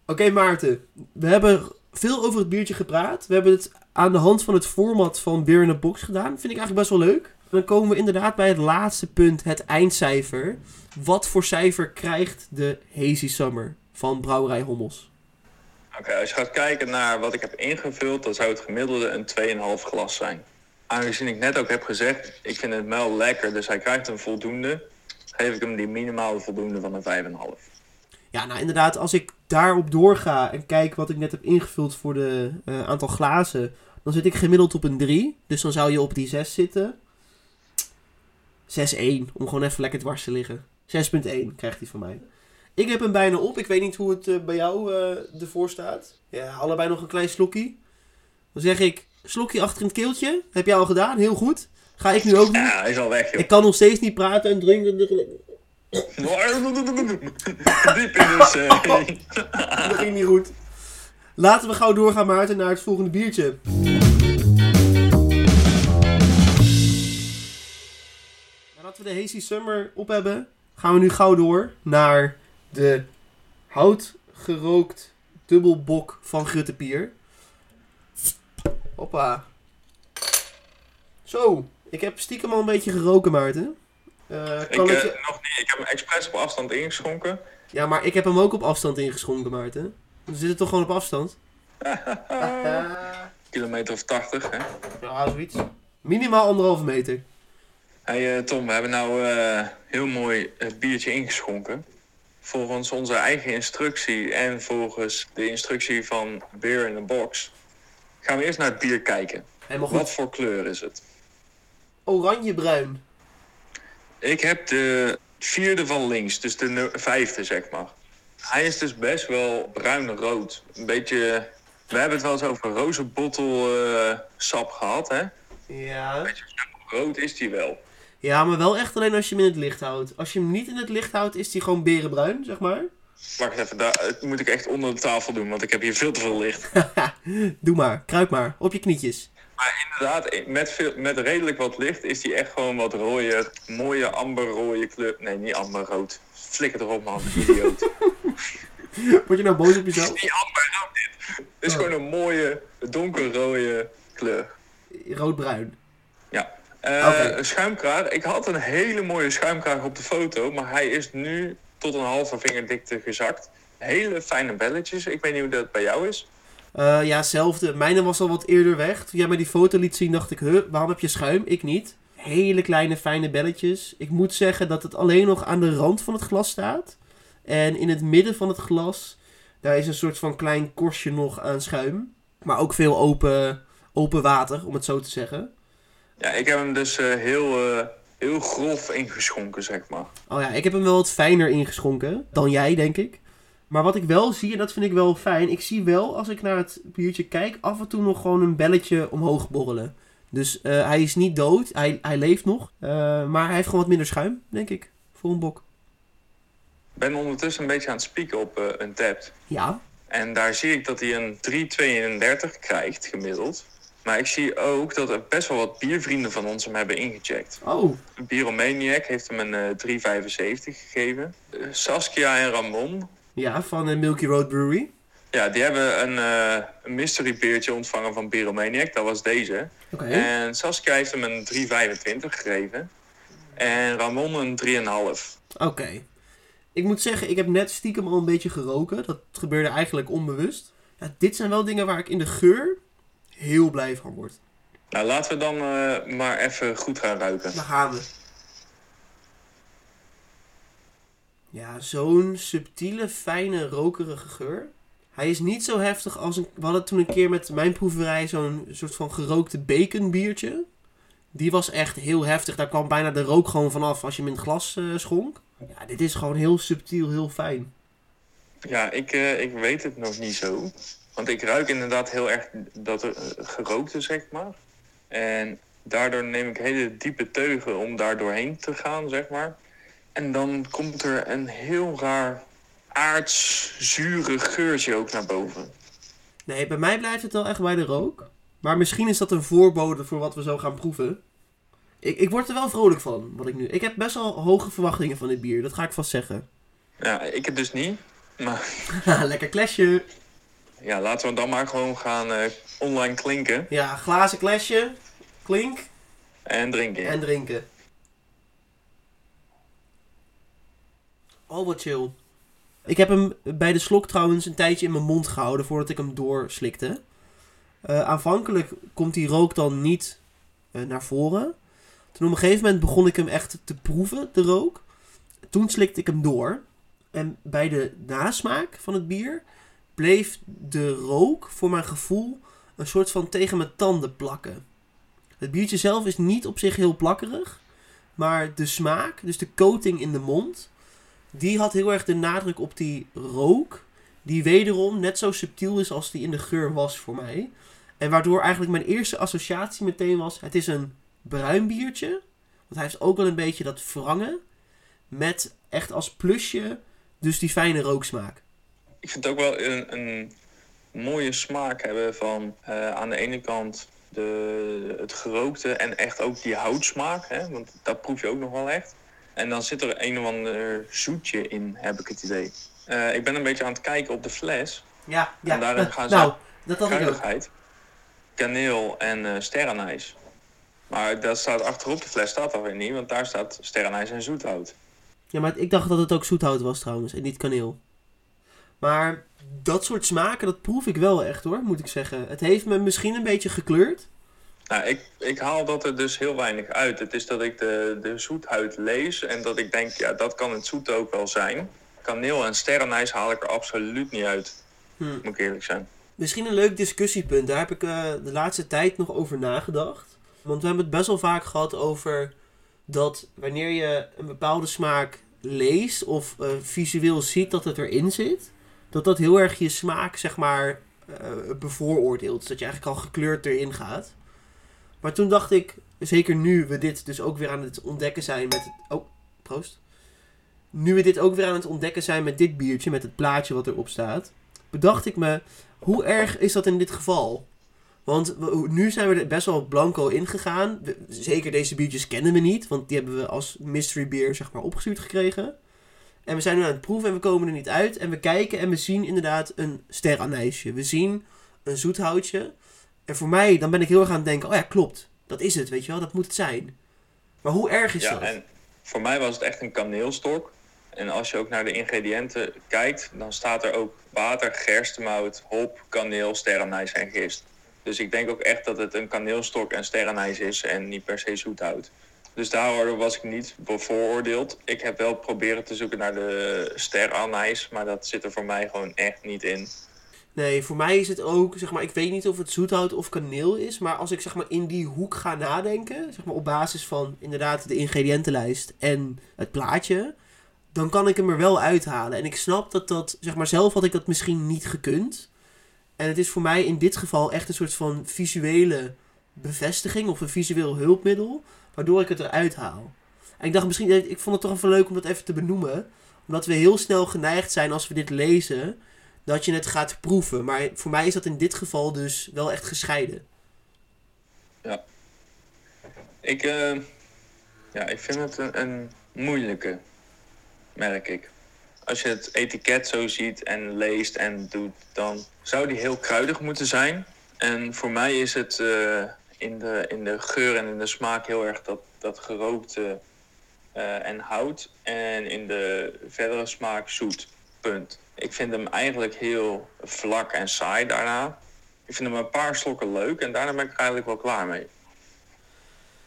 Oké Maarten, we hebben veel over het biertje gepraat. We hebben het aan de hand van het format van Beer in a Box gedaan. Vind ik eigenlijk best wel leuk. Dan komen we inderdaad bij het laatste punt, het eindcijfer. Wat voor cijfer krijgt de Hazy Summer van Brouwerij Hommels? Als je gaat kijken naar wat ik heb ingevuld, dan zou het gemiddelde een 2,5 glas zijn. Aangezien ik net ook heb gezegd, ik vind het wel lekker, dus hij krijgt een voldoende, geef ik hem die minimale voldoende van een 5,5. Ja, nou inderdaad, als ik daarop doorga en kijk wat ik net heb ingevuld voor de eh, aantal glazen, dan zit ik gemiddeld op een 3. Dus dan zou je op die 6 zitten. 6-1, om gewoon even lekker dwars te liggen. 6.1 krijgt hij van mij. Ik heb hem bijna op. Ik weet niet hoe het eh, bij jou eh, ervoor staat. Ja, allebei nog een klein slokkie. Dan zeg ik, slokje achter in het keeltje. Heb jij al gedaan, heel goed. Ga ik nu ook doen. Ja, hij is al weg, joh. Ik kan nog steeds niet praten en drinken. Diep in zee. Dat ging niet goed. Laten we gauw doorgaan, Maarten, naar het volgende biertje. Nadat we de Hazy Summer op hebben, gaan we nu gauw door naar de houtgerookt dubbelbok van Gruttepier. Hoppa. Zo, ik heb stiekem al een beetje geroken, Maarten. Eh, kan eh, ik je... nog niet, ik heb hem expres op afstand ingeschonken. Ja, maar ik heb hem ook op afstand ingeschonken, Maarten. We zitten toch gewoon op afstand? Kilometer of 80, hè. Ja, zoiets. Minimaal anderhalve meter. Hey eh, Tom, we hebben nou eh, heel mooi het biertje ingeschonken. Volgens onze eigen instructie en volgens de instructie van Beer in the Box gaan we eerst naar het bier kijken. Helemaal goed. Wat voor kleur is het? Oranje-bruin. Ik heb de vierde van links, dus de vijfde zeg maar. Hij is dus best wel bruin-rood. Een beetje... We hebben het wel eens over rozenbottel sap gehad, hè? Ja. Rood is die wel. Ja, maar wel echt alleen als je hem in het licht houdt. Als je hem niet in het licht houdt, is hij gewoon berenbruin, zeg maar. Wacht even, daar eh, moet ik echt onder de tafel doen, want ik heb hier veel te veel licht. Doe maar, kruip maar, op je knietjes. Maar inderdaad, met, veel, met redelijk wat licht is die echt gewoon wat rooier. Mooie amberrode kleur. Nee, niet amberrood. Flikker erop, man. Idioot. Word je nou boos op jezelf? niet amberrood dit. Het is Oh. gewoon een mooie, donkerrode kleur. Roodbruin. Eh. Een schuimkraag. Ik had een hele mooie schuimkraag op de foto, maar hij is nu tot een halve vingerdikte gezakt. Hele fijne belletjes. Ik weet niet hoe dat bij jou is. Eh, ja, hetzelfde. Mijne was al wat eerder weg. Toen jij mij die foto liet zien, dacht ik, huh, waarom heb je schuim? Ik niet. Hele kleine, fijne belletjes. Ik moet zeggen dat het alleen nog aan de rand van het glas staat. En in het midden van het glas, daar is een soort van klein korstje nog aan schuim. Maar ook veel open, open water, om het zo te zeggen. Ja, ik heb hem dus eh, heel, eh, heel grof ingeschonken, zeg maar. Oh ja, ik heb hem wel wat fijner ingeschonken dan jij, denk ik. Maar wat ik wel zie, en dat vind ik wel fijn, ik zie wel als ik naar het biertje kijk, af en toe nog gewoon een belletje omhoog borrelen. Dus eh, hij is niet dood, hij, hij leeft nog. Maar hij heeft gewoon wat minder schuim, denk ik, voor een bok. Ik ben ondertussen een beetje aan het spieken op een tap. Ja, En daar zie ik dat hij een 3,32 krijgt, gemiddeld. Maar ik zie ook dat er best wel wat biervrienden van ons hem hebben ingecheckt. oh, Bieromaniac heeft hem een eh 3,75 gegeven. Eh, Saskia en Ramon, ja, van de Milky Road Brewery. ja, die hebben een, eh, een mystery beertje ontvangen van Bieromaniac. Dat was deze. Oké, En Saskia heeft hem een 3,25 gegeven. En Ramon een 3,5. oké. Ik moet zeggen, ik heb net stiekem al een beetje geroken. Dat gebeurde eigenlijk onbewust. Ja, dit zijn wel dingen waar ik in de geur heel blij van word. Nou, laten we dan eh, maar even goed gaan ruiken. Daar gaan we. Ja, zo'n subtiele, fijne, rokerige geur. Hij is niet zo heftig als een... We hadden toen een keer met mijn proeverij zo'n soort van gerookte bacon biertje. Die was echt heel heftig. Daar kwam bijna de rook gewoon vanaf als je hem in het glas eh, schonk. Ja, dit is gewoon heel subtiel, heel fijn. Ja, ik, eh, ik weet het nog niet zo. Want ik ruik inderdaad heel erg dat er, eh, gerookte, zeg maar. En daardoor neem ik hele diepe teugen om daar doorheen te gaan, zeg maar. En dan komt er een heel raar aards, zure geurtje ook naar boven. Nee, bij mij blijft het wel echt bij de rook. Maar misschien is dat een voorbode voor wat we zo gaan proeven. Ik, ik word er wel vrolijk van, wat ik nu... Ik heb best wel hoge verwachtingen van dit bier, dat ga ik vast zeggen. Ja, ik het dus niet. Maar Lekker klasje. Ja, laten we dan maar gewoon gaan eh, online klinken Ja, glazen klasje, klink en drinken. en drinken. Oh, wat chill. Ik heb hem bij de slok trouwens een tijdje in mijn mond gehouden voordat ik hem doorslikte. Eh, aanvankelijk komt die rook dan niet eh, naar voren. Toen op een gegeven moment begon ik hem echt te proeven, de rook. Toen slikte ik hem door. En bij de nasmaak van het bier bleef de rook voor mijn gevoel een soort van tegen mijn tanden plakken. Het biertje zelf is niet op zich heel plakkerig. Maar de smaak, dus de coating in de mond, die had heel erg de nadruk op die rook. Die wederom net zo subtiel is als die in de geur was voor mij. En waardoor eigenlijk mijn eerste associatie meteen was: het is een bruin biertje. Want hij heeft ook wel een beetje dat wrangen. Met echt als plusje, dus die fijne rooksmaak. Ik vind het ook wel een, een mooie smaak hebben van eh, aan de ene kant de, het gerookte en echt ook die houtsmaak. Hè? Want dat proef je ook nog wel echt. En dan zit er een of ander zoetje in, heb ik het idee. Eh, ik ben een beetje aan het kijken op de fles. Ja, ja. En daarin gaan ze- nou, dat had ik ook. Kruidigheid, kaneel en eh sterrenijs. Maar dat staat achterop de fles staat dat weer niet, want daar staat sterrenijs en zoethout. Ja, maar ik dacht dat het ook zoethout was trouwens en niet kaneel. Maar dat soort smaken, dat proef ik wel echt hoor, moet ik zeggen. Het heeft me misschien een beetje gekleurd. Nou, ik, ik haal dat er dus heel weinig uit. Het is dat ik de, de zoethuid lees en dat ik denk, ja, dat kan het zoet ook wel zijn. Kaneel en sterrenijs haal ik er absoluut niet uit, Hm. moet ik eerlijk zijn. Misschien een leuk discussiepunt. Daar heb ik eh, de laatste tijd nog over nagedacht. Want we hebben het best wel vaak gehad over dat wanneer je een bepaalde smaak leest of eh, visueel ziet dat het erin zit, dat dat heel erg je smaak, zeg maar, eh, bevooroordeelt. Dat je eigenlijk al gekleurd erin gaat. Maar toen dacht ik, zeker nu we dit dus ook weer aan het ontdekken zijn met. Oh, proost. nu we dit ook weer aan het ontdekken zijn met dit biertje, met het plaatje wat erop staat, bedacht ik me, hoe erg is dat in dit geval? Want nu zijn we er best wel blanco ingegaan. Zeker deze biertjes kennen we niet, want die hebben we als mystery beer zeg maar opgestuurd gekregen. En we zijn nu aan het proeven en we komen er niet uit. En we kijken en we zien inderdaad een steranijsje. We zien een zoethoutje. En voor mij, dan ben ik heel erg aan het denken, oh ja, klopt. Dat is het, weet je wel, dat moet het zijn. Maar hoe erg is Ja, dat? en voor mij was het echt een kaneelstok. En als je ook naar de ingrediënten kijkt, dan staat er ook water, gerstemout, hop, kaneel, sterrenijs en gist. Dus ik denk ook echt dat het een kaneelstok en sterrenijs is en niet per se zoethout. Dus daardoor was ik niet bevooroordeeld. Ik heb wel proberen te zoeken naar de sterrenijs, maar dat zit er voor mij gewoon echt niet in. Nee, voor mij is het ook, zeg maar, ik weet niet of het zoethout of kaneel is, maar als ik zeg maar in die hoek ga nadenken, zeg maar op basis van inderdaad de ingrediëntenlijst en het plaatje, dan kan ik hem er wel uithalen. En ik snap dat dat, zeg maar, zelf had ik dat misschien niet gekund. En het is voor mij in dit geval echt een soort van visuele bevestiging of een visueel hulpmiddel, waardoor ik het eruit haal. En ik dacht misschien, ik vond het toch even leuk om dat even te benoemen, omdat we heel snel geneigd zijn als we dit lezen dat je het gaat proeven. Maar voor mij is dat in dit geval dus wel echt gescheiden. Ik, eh, ja, ik vind het een, een moeilijke, merk ik. Als je het etiket zo ziet en leest en doet, dan zou die heel kruidig moeten zijn. En voor mij is het eh, in, de, in de geur en in de smaak heel erg dat, dat gerookte eh, en hout. En in de verdere smaak zoet. Punt. Ik vind hem eigenlijk heel vlak en saai daarna. Ik vind hem een paar slokken leuk en daarna ben ik er eigenlijk wel klaar mee.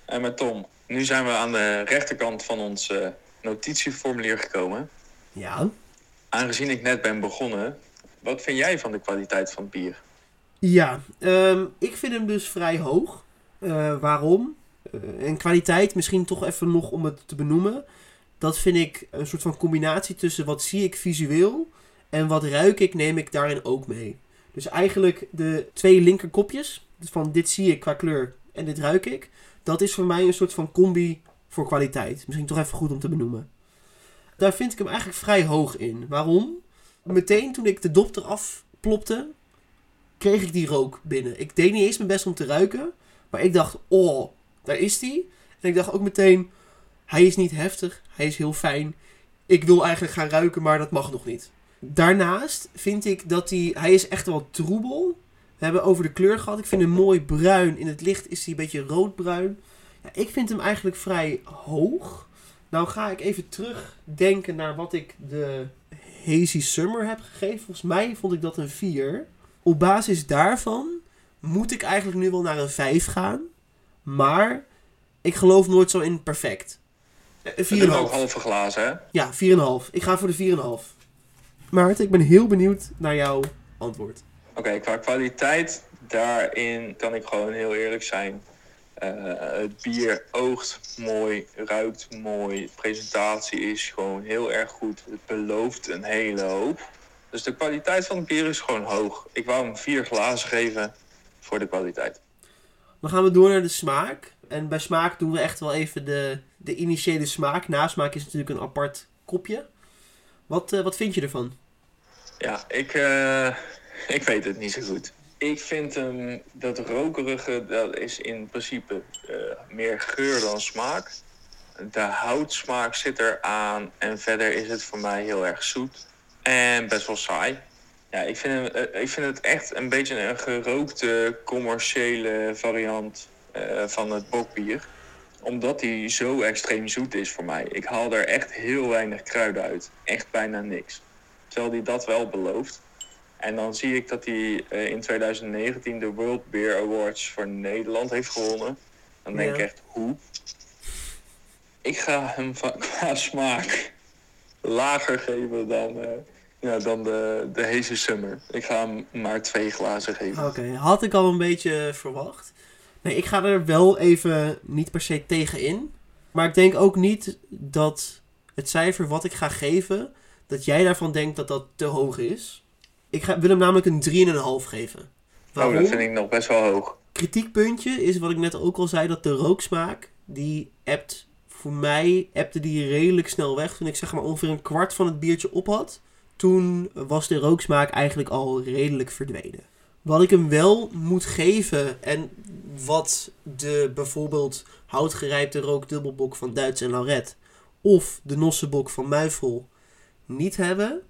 En met Tom, nu zijn we aan de rechterkant van ons eh, notitieformulier gekomen. Ja. Aangezien ik net ben begonnen, wat vind jij van de kwaliteit van het bier? Ja, ehm, ik vind hem dus vrij hoog. Eh, waarom? Eh, en kwaliteit, misschien toch even nog om het te benoemen. Dat vind ik een soort van combinatie tussen wat zie ik visueel en wat ruik ik, neem ik daarin ook mee. Dus eigenlijk de twee linkerkopjes, van dit zie ik qua kleur en dit ruik ik, dat is voor mij een soort van combi voor kwaliteit. Misschien toch even goed om te benoemen. Daar vind ik hem eigenlijk vrij hoog in. Waarom? Meteen toen ik de dop eraf plopte, kreeg ik die rook binnen. Ik deed niet eens mijn best om te ruiken. Maar ik dacht, oh, daar is die. En ik dacht ook meteen, hij is niet heftig. Hij is heel fijn. Ik wil eigenlijk gaan ruiken, maar dat mag nog niet. Daarnaast vind ik dat hij, hij is echt wel troebel. We hebben over de kleur gehad. Ik vind hem mooi bruin. In het licht is hij een beetje roodbruin. Ja, ik vind hem eigenlijk vrij hoog. Nou ga ik even terugdenken naar wat ik de Hazy Summer heb gegeven. Volgens mij vond ik dat een 4. Op basis daarvan moet ik eigenlijk nu wel naar een 5 gaan. Maar ik geloof nooit zo in perfect. Eh, Een We doen ook 4,5. halve glazen, hè? Ja, 4,5. Ik ga voor de 4,5. Maarten, ik ben heel benieuwd naar jouw antwoord. Oké, qua kwaliteit, daarin kan ik gewoon heel eerlijk zijn. Eh, het bier oogt mooi, ruikt mooi, de presentatie is gewoon heel erg goed. Het belooft een hele hoop. Dus de kwaliteit van het bier is gewoon hoog. Ik wou hem vier glazen geven voor de kwaliteit. Dan gaan we door naar de smaak. En bij smaak doen we echt wel even de, de initiële smaak. Nasmaak is natuurlijk een apart kopje. Wat, eh, wat vind je ervan? Ja, ik, eh, ik weet het niet zo goed. Ik vind hem, dat rokerige, dat is in principe eh, meer geur dan smaak. De houtsmaak zit er aan en verder is het voor mij heel erg zoet. En best wel saai. Ja, ik vind, hem, eh, ik vind het echt een beetje een gerookte commerciële variant eh, van het bokbier. Omdat hij zo extreem zoet is voor mij. Ik haal er echt heel weinig kruiden uit. Echt bijna niks. Terwijl hij dat wel belooft. En dan zie ik dat hij eh, in 2019 de World Beer Awards voor Nederland heeft gewonnen. Dan denk Ja. ik echt, hoe? Ik ga hem qua smaak lager geven dan, eh, ja, dan de, de Hazy Summer. Ik ga hem maar twee glazen geven. Oké, had ik al een beetje verwacht. Nee, ik ga er wel even niet per se tegen in. Maar ik denk ook niet dat het cijfer wat ik ga geven, dat jij daarvan denkt dat dat te hoog is. Ik ga, wil hem namelijk een 3,5 geven. Oh, Waarom? dat vind ik nog best wel hoog. kritiekpuntje is wat ik net ook al zei, dat de rooksmaak, die ebt voor mij appte die redelijk snel weg. Toen ik zeg maar ongeveer een kwart van het biertje op had. Toen was de rooksmaak eigenlijk al redelijk verdwenen. Wat ik hem wel moet geven en wat de bijvoorbeeld houtgerijpte rookdubbelbok van Duits en Lauret of de Nossenbok van Muifel niet hebben.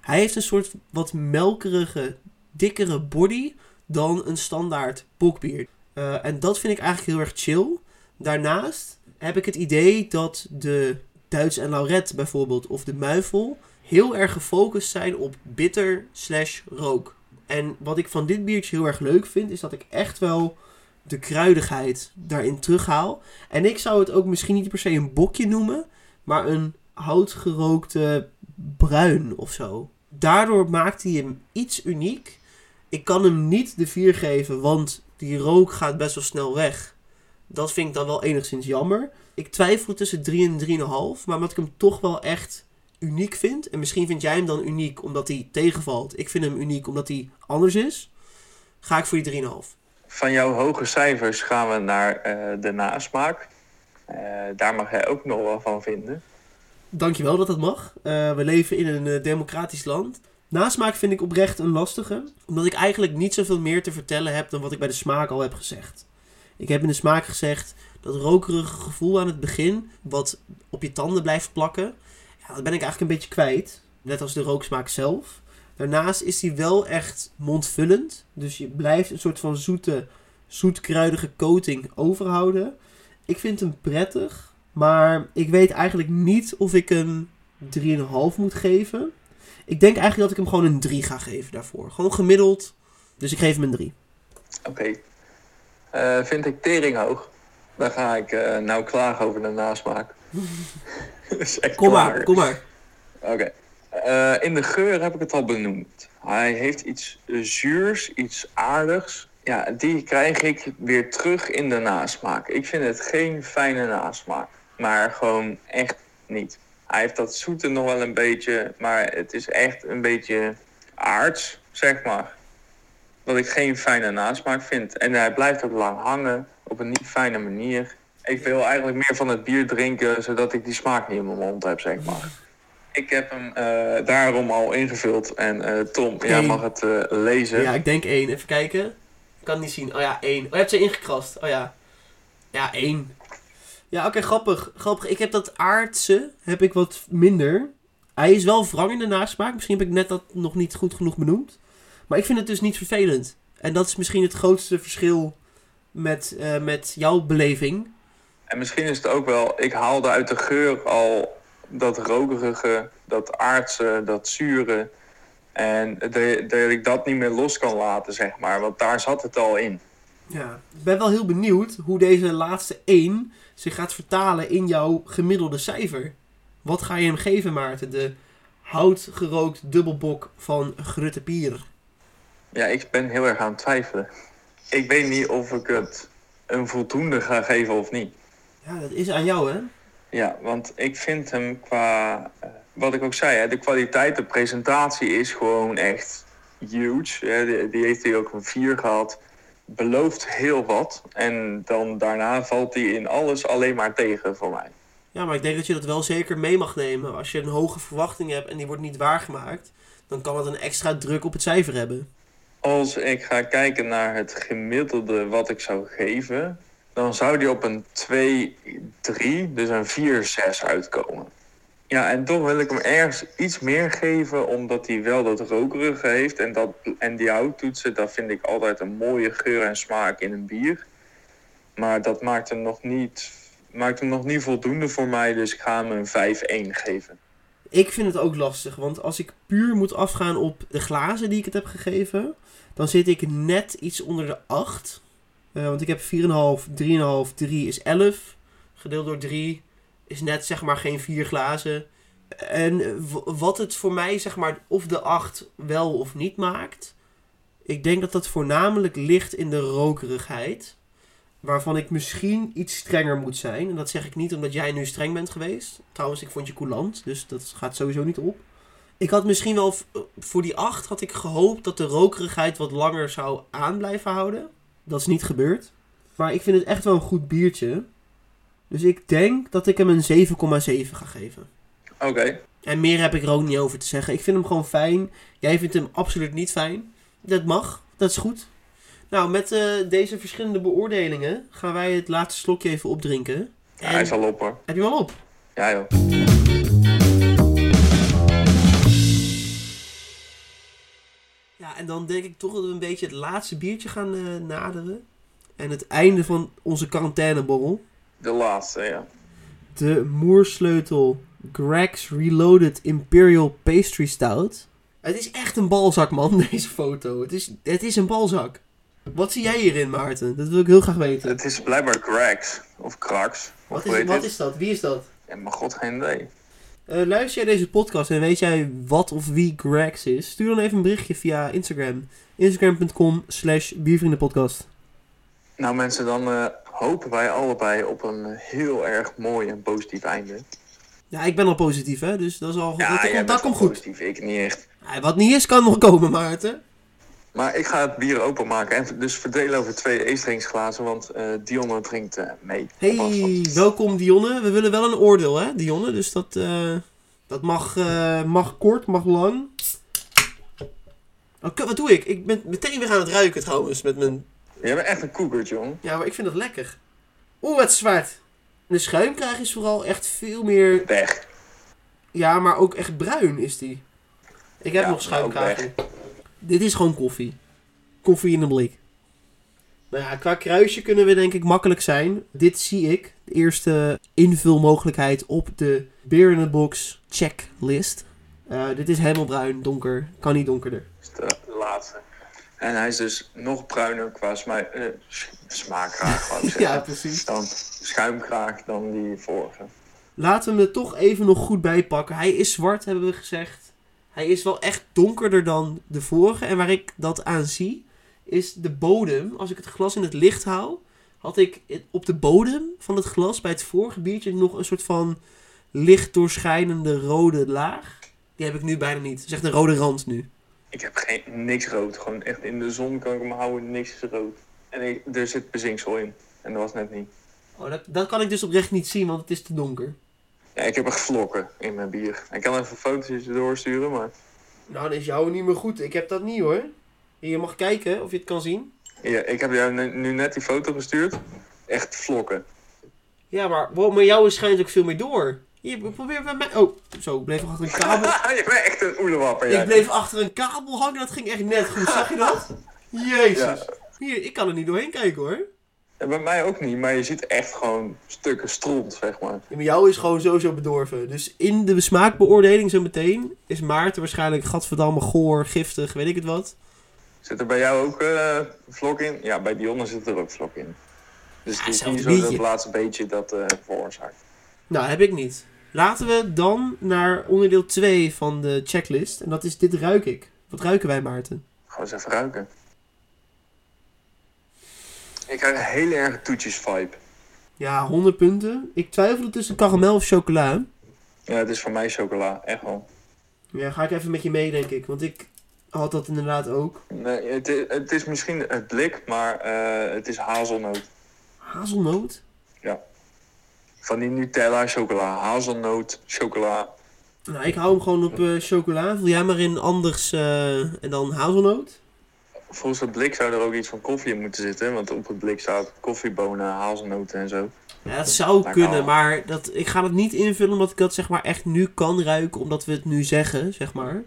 Hij heeft een soort wat melkerige, dikkere body dan een standaard bokbier. Uh, en dat vind ik eigenlijk heel erg chill. Daarnaast heb ik het idee dat de Duits en Lauret bijvoorbeeld of de Muifel heel erg gefocust zijn op bitter slash rook. En wat ik van dit biertje heel erg leuk vind, is dat ik echt wel de kruidigheid daarin terughaal. En ik zou het ook misschien niet per se een bokje noemen, maar een houtgerookte bruin of zo. Daardoor maakt hij hem iets uniek. Ik kan hem niet de 4 geven, want die rook gaat best wel snel weg. Dat vind ik dan wel enigszins jammer. Ik twijfel tussen 3 en 3,5, maar omdat ik hem toch wel echt uniek vind. En misschien vind jij hem dan uniek omdat hij tegenvalt. Ik vind hem uniek omdat hij anders is. Ga ik voor die 3,5. Van jouw hoge cijfers gaan we naar uh, de nasmaak. Uh, daar mag jij ook nog wel van vinden. Dankjewel dat dat mag. Uh, we leven in een democratisch land. Nasmaak vind ik oprecht een lastige. Omdat ik eigenlijk niet zoveel meer te vertellen heb dan wat ik bij de smaak al heb gezegd. Ik heb in de smaak gezegd dat rokerige gevoel aan het begin, wat op je tanden blijft plakken, ja, dat ben ik eigenlijk een beetje kwijt. Net als de rooksmaak zelf. Daarnaast is hij wel echt mondvullend. Dus je blijft een soort van zoete, zoetkruidige coating overhouden. Ik vind hem prettig. Maar ik weet eigenlijk niet of ik hem 3,5 moet geven. Ik denk eigenlijk dat ik hem gewoon een 3 ga geven daarvoor. Gewoon gemiddeld. Dus ik geef hem een 3. Oké. Uh, vind ik tering hoog. Dan ga ik uh, nou klagen over de nasmaak. kom maar, kom maar. Oké. Uh, in de geur heb ik het al benoemd. Hij heeft iets zuurs, iets aardigs. Ja, die krijg ik weer terug in de nasmaak. Ik vind het geen fijne nasmaak. Maar gewoon echt niet. Hij heeft dat zoete nog wel een beetje, maar het is echt een beetje aards, zeg maar. Wat ik geen fijne nasmaak vind. En hij blijft ook lang hangen op een niet fijne manier. Ik wil eigenlijk meer van het bier drinken, zodat ik die smaak niet in mijn mond heb, zeg maar. Ik heb hem uh, daarom al ingevuld. En uh, Tom, jij mag het uh, lezen. Ja, ik denk één. Even kijken. Ik kan het niet zien. Oh ja, één. Oh, je hebt ze ingekrast. Oh ja. Ja, één. Ja, oké, okay, grappig. Grappig. Ik heb dat aardse, heb ik wat minder. Hij is wel wrang in de nasmaak. Misschien heb ik net dat nog niet goed genoeg benoemd. Maar ik vind het dus niet vervelend. En dat is misschien het grootste verschil met, uh, met jouw beleving. En misschien is het ook wel, ik haalde uit de geur al dat rokerige, dat aardse, dat zure. En dat ik dat niet meer los kan laten, zeg maar. Want daar zat het al in. Ja, ik ben wel heel benieuwd hoe deze laatste 1 zich gaat vertalen in jouw gemiddelde cijfer. Wat ga je hem geven, Maarten? De houtgerookt dubbelbok van Grutte Pier. Ja, ik ben heel erg aan het twijfelen. Ik weet niet of ik het een voldoende ga geven of niet. Ja, dat is aan jou, hè? Ja, want ik vind hem qua, uh, wat ik ook zei, hè, de kwaliteit, de presentatie is gewoon echt huge. Hè. Die, die, heeft hij ook een 4 gehad. Belooft heel wat. En dan daarna valt hij in alles alleen maar tegen voor mij. Ja, maar ik denk dat je dat wel zeker mee mag nemen. Als je een hoge verwachting hebt en die wordt niet waargemaakt, dan kan dat een extra druk op het cijfer hebben. Als ik ga kijken naar het gemiddelde wat ik zou geven, dan zou die op een 2-3, dus een 4-6 uitkomen. Ja, en toch wil ik hem ergens iets meer geven, omdat hij wel dat rokerige heeft. En, dat, en die houttoetsen, dat vind ik altijd een mooie geur en smaak in een bier. Maar dat maakt hem nog niet, maakt hem nog niet voldoende voor mij, dus ik ga hem een 5-1 geven. Ik vind het ook lastig, want als ik puur moet afgaan op de glazen die ik het heb gegeven, dan zit ik net iets onder de 8. Uh, want ik heb 4,5, 3,5, 3 is 11. Gedeeld door 3 is net zeg maar geen 4 glazen. En wat het voor mij zeg maar of de 8 wel of niet maakt. Ik denk dat dat voornamelijk ligt in de rokerigheid. Waarvan ik misschien iets strenger moet zijn. En dat zeg ik niet omdat jij nu streng bent geweest. Trouwens, ik vond je coulant, dus dat gaat sowieso niet op. Ik had misschien wel voor die 8 had ik gehoopt dat de rokerigheid wat langer zou aan blijven houden. Dat is niet gebeurd. Maar ik vind het echt wel een goed biertje. Dus ik denk dat ik hem een 7,7 ga geven. Oké. En meer heb ik er ook niet over te zeggen. Ik vind hem gewoon fijn. Jij vindt hem absoluut niet fijn. Dat mag. Dat is goed. Nou, met eh, deze verschillende beoordelingen gaan wij het laatste slokje even opdrinken. Ja, hij is al op hoor. Heb je hem al op? Ja joh. Ja, en dan denk ik toch dat we een beetje het laatste biertje gaan eh, naderen. En het einde van onze quarantaineborrel. De laatste, ja. De Moersleutel Greg's Reloaded Imperial Pastry Stout. Het is echt een balzak, man, deze foto. Het is, het is een balzak. Wat zie jij hierin, Maarten? Dat wil ik heel graag weten. Het is blijkbaar Greg's. Of Krax. Of Wat is, wat is dat? Wie is dat? Ja, maar god, geen idee. Eh, luister jij deze podcast en weet jij wat of wie Gregs is? Stuur dan even een berichtje via Instagram. Instagram.com slash biervriendenpodcast. Nou mensen, dan eh, hopen wij allebei op een heel erg mooi en positief einde. Ja, ik ben al positief, hè? Dus dat is al Ja, dat, dat, komt goed. positief, ik niet echt. Ja, wat niet is, kan nog komen, Maarten. Maar ik ga het bier openmaken en dus verdelen over twee eesdrinksglazen, want eh Dionne drinkt eh, mee. Hey, welkom Dionne. We willen wel een oordeel, hè, Dionne? Dus dat, eh, dat mag, mag kort, mag lang. Oké, wat doe ik? Ik ben meteen weer aan het ruiken trouwens met mijn... Jij bent echt een koekert, jong. Ja, maar ik vind dat lekker. Oeh, is zwart. De schuimkraag is vooral echt veel meer... Weg. Ja, maar ook echt bruin is die. Ik heb Ja, nog schuimkraag. Dit is gewoon koffie. Koffie in een blik. Nou ja, qua kruisje kunnen we denk ik makkelijk zijn. Dit zie ik. De eerste invulmogelijkheid op de Beer in the Box checklist. Eh, dit is helemaal bruin, donker. Kan niet donkerder. Dat is de laatste. En hij is dus nog bruiner qua sma eh, s- smaakkraag. Ja, precies. Dan schuimkraag dan die vorige. Laten we hem er toch even nog goed bij pakken. Hij is zwart, hebben we gezegd. Hij is wel echt donkerder dan de vorige. En waar ik dat aan zie, is de bodem. Als ik het glas in het licht hou, had ik op de bodem van het glas bij het vorige biertje nog een soort van licht doorschijnende rode laag. Die heb ik nu bijna niet. Het is echt een rode rand nu. Ik heb geen, niks rood. Gewoon echt in de zon kan ik hem houden, niks is rood. En ik, er zit bezinksel in. En dat was net niet. Oh, dat, dat kan ik dus oprecht niet zien, want het is te donker. Ja, ik heb er vlokken in mijn bier. Ik kan even foto's doorsturen, maar... Nou, dan is jou niet meer goed. Ik heb dat niet hoor. Je mag kijken of je het kan zien. Ja, ik heb jou nu net die foto gestuurd. Echt vlokken. Ja, maar, wow, maar jou schijnt ook veel meer door. Hier, probeer bij mij. Oh, zo, ik bleef achter een kabel. je bent echt een oelewapper, jij. ik bleef achter een kabel hangen, dat ging echt net goed. Zag je dat? Jezus. Ja. Hier, ik kan er niet doorheen kijken hoor. Ja, bij mij ook niet, maar je ziet echt gewoon stukken stront, zeg maar. Ja, maar jou is gewoon sowieso bedorven. Dus in de smaakbeoordeling zo meteen is Maarten waarschijnlijk gadverdamme goor, giftig, weet ik het wat. Zit er bij jou ook eh vlok in? Ja, bij Dionne zit er ook vlok in. Dus het is zelfs niet zo dat laatste beetje dat eh veroorzaakt. Nou, heb ik niet. Laten we dan naar onderdeel 2 van de checklist. En dat is dit ruik ik. Wat ruiken wij, Maarten? Ga eens even ruiken. Ik krijg een hele erg toetjes vibe. Ja, 100 punten. Ik twijfelde tussen karamel of chocola. Ja, het is voor mij chocola, echt wel. Ja, ga ik even met je mee, denk ik. Want ik had dat inderdaad ook. Nee, het, is, het is misschien het blik, maar eh, het is hazelnoot. Hazelnoot? Van die Nutella chocola, hazelnoot chocola. Nou, ik hou hem gewoon op eh, chocola. Vul jij maar in anders eh, en dan hazelnoot? Volgens het blik zou er ook iets van koffie in moeten zitten, want op het blik staat koffiebonen, hazelnoten en zo. Ja, dat zou kunnen, maar dat, ik ga het niet invullen omdat ik dat zeg maar echt nu kan ruiken. Omdat we het nu zeggen, zeg maar.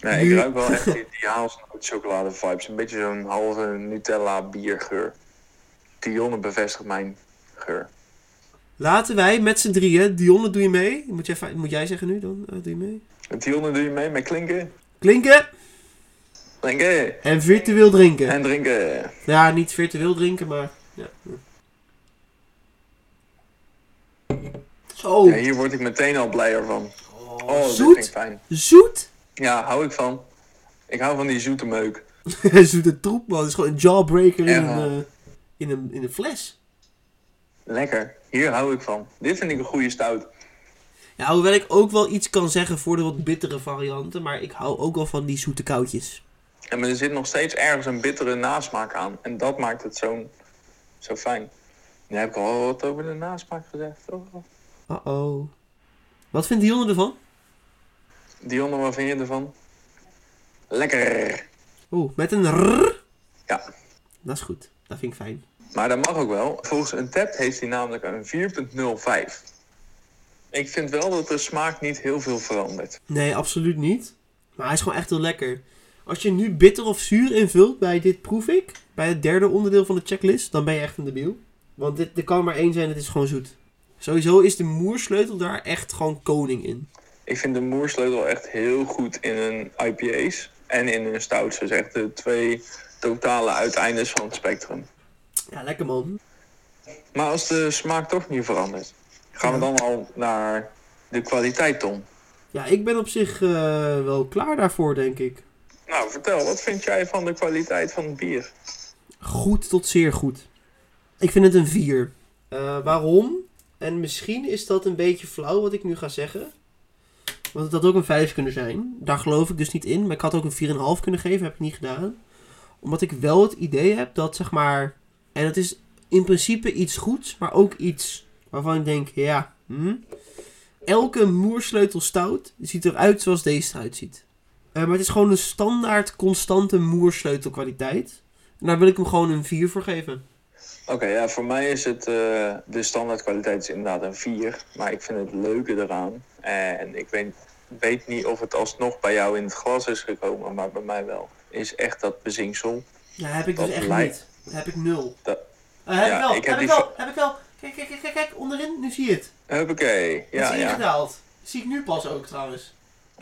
Nee, ik ruik wel echt die, die chocolade vibes. Een beetje zo'n halve Nutella biergeur. Dionne bevestigt mijn geur. Laten wij met z'n drieën, Dionne doe je mee? Moet jij, moet jij zeggen nu dan? Eh, doe je mee? Dionne, doe je mee met klinken? Klinken Drinken en virtueel drinken. en drinken. Ja, niet virtueel drinken, maar... Ja. Zo, Ja, hier word ik meteen al blijer van. Oh, zoet, fijn. zoet. Ja, hou ik van. Ik hou van die zoete meuk. Zoete troep, man. Het is gewoon een jawbreaker in, Ja. een, eh, in, een, in een fles. Lekker. Hier hou ik van. Dit vind ik een goede stout. Ja, hoewel ik ook wel iets kan zeggen voor de wat bittere varianten. Maar ik hou ook wel van die zoete koutjes. En maar er zit nog steeds ergens een bittere nasmaak aan. En dat maakt het zo, zo fijn. Nu heb ik al wat over de nasmaak gezegd, toch? Uh-oh. Wat vindt Dionne ervan? Dionne, wat vind je ervan? Lekker! Oeh, met een rrr. Ja. Dat is goed. Dat vind ik fijn. Maar dat mag ook wel. Volgens een tap heeft hij namelijk een 4.05. Ik vind wel dat de smaak niet heel veel verandert. Nee, absoluut niet. Maar hij is gewoon echt heel lekker. Als je nu bitter of zuur invult bij dit proef ik, bij het derde onderdeel van de checklist, dan ben je echt een debiel. Want dit, er kan maar één zijn, het is gewoon zoet. Sowieso is de moersleutel daar echt gewoon koning in. Ik vind de moersleutel echt heel goed in een IPA's en in een stout. Ze zegt de twee totale uiteindes van het spectrum. Ja, lekker man. Maar als de smaak toch niet verandert, gaan we dan al naar de kwaliteit, Tom. Ja, ik ben op zich eh, wel klaar daarvoor, denk ik. Nou, vertel, wat vind jij van de kwaliteit van het bier? Goed tot zeer goed. Ik vind het een 4. Eh, waarom? En misschien is dat een beetje flauw wat ik nu ga zeggen. Want het had ook een 5 kunnen zijn. Daar geloof ik dus niet in. Maar ik had ook een 4,5 kunnen geven. Heb ik niet gedaan. Omdat ik wel het idee heb dat zeg maar. En het is in principe iets goeds. Maar ook iets waarvan ik denk. Ja. Hm, elke moersleutel stout ziet eruit zoals deze eruit ziet. Eh, maar het is gewoon een standaard constante moersleutelkwaliteit. En daar wil ik hem gewoon een 4 voor geven. Oké, ja, voor mij is het, eh, de standaardkwaliteit is inderdaad een 4. Maar ik vind het leuke eraan. En ik weet, weet niet of het alsnog bij jou in het glas is gekomen, maar bij mij wel. Is echt dat bezinksel. Ja, heb ik dus Dat echt lijkt- niet. heb ik nul. Dat- Eh, heb Ja, ik wel, ik heb, heb ik wel, heb ik wel. Kijk, kijk, kijk, kijk, onderin, nu zie je het. Huppakee, ja, is ja. ingedaald. Zie ik nu pas ook trouwens.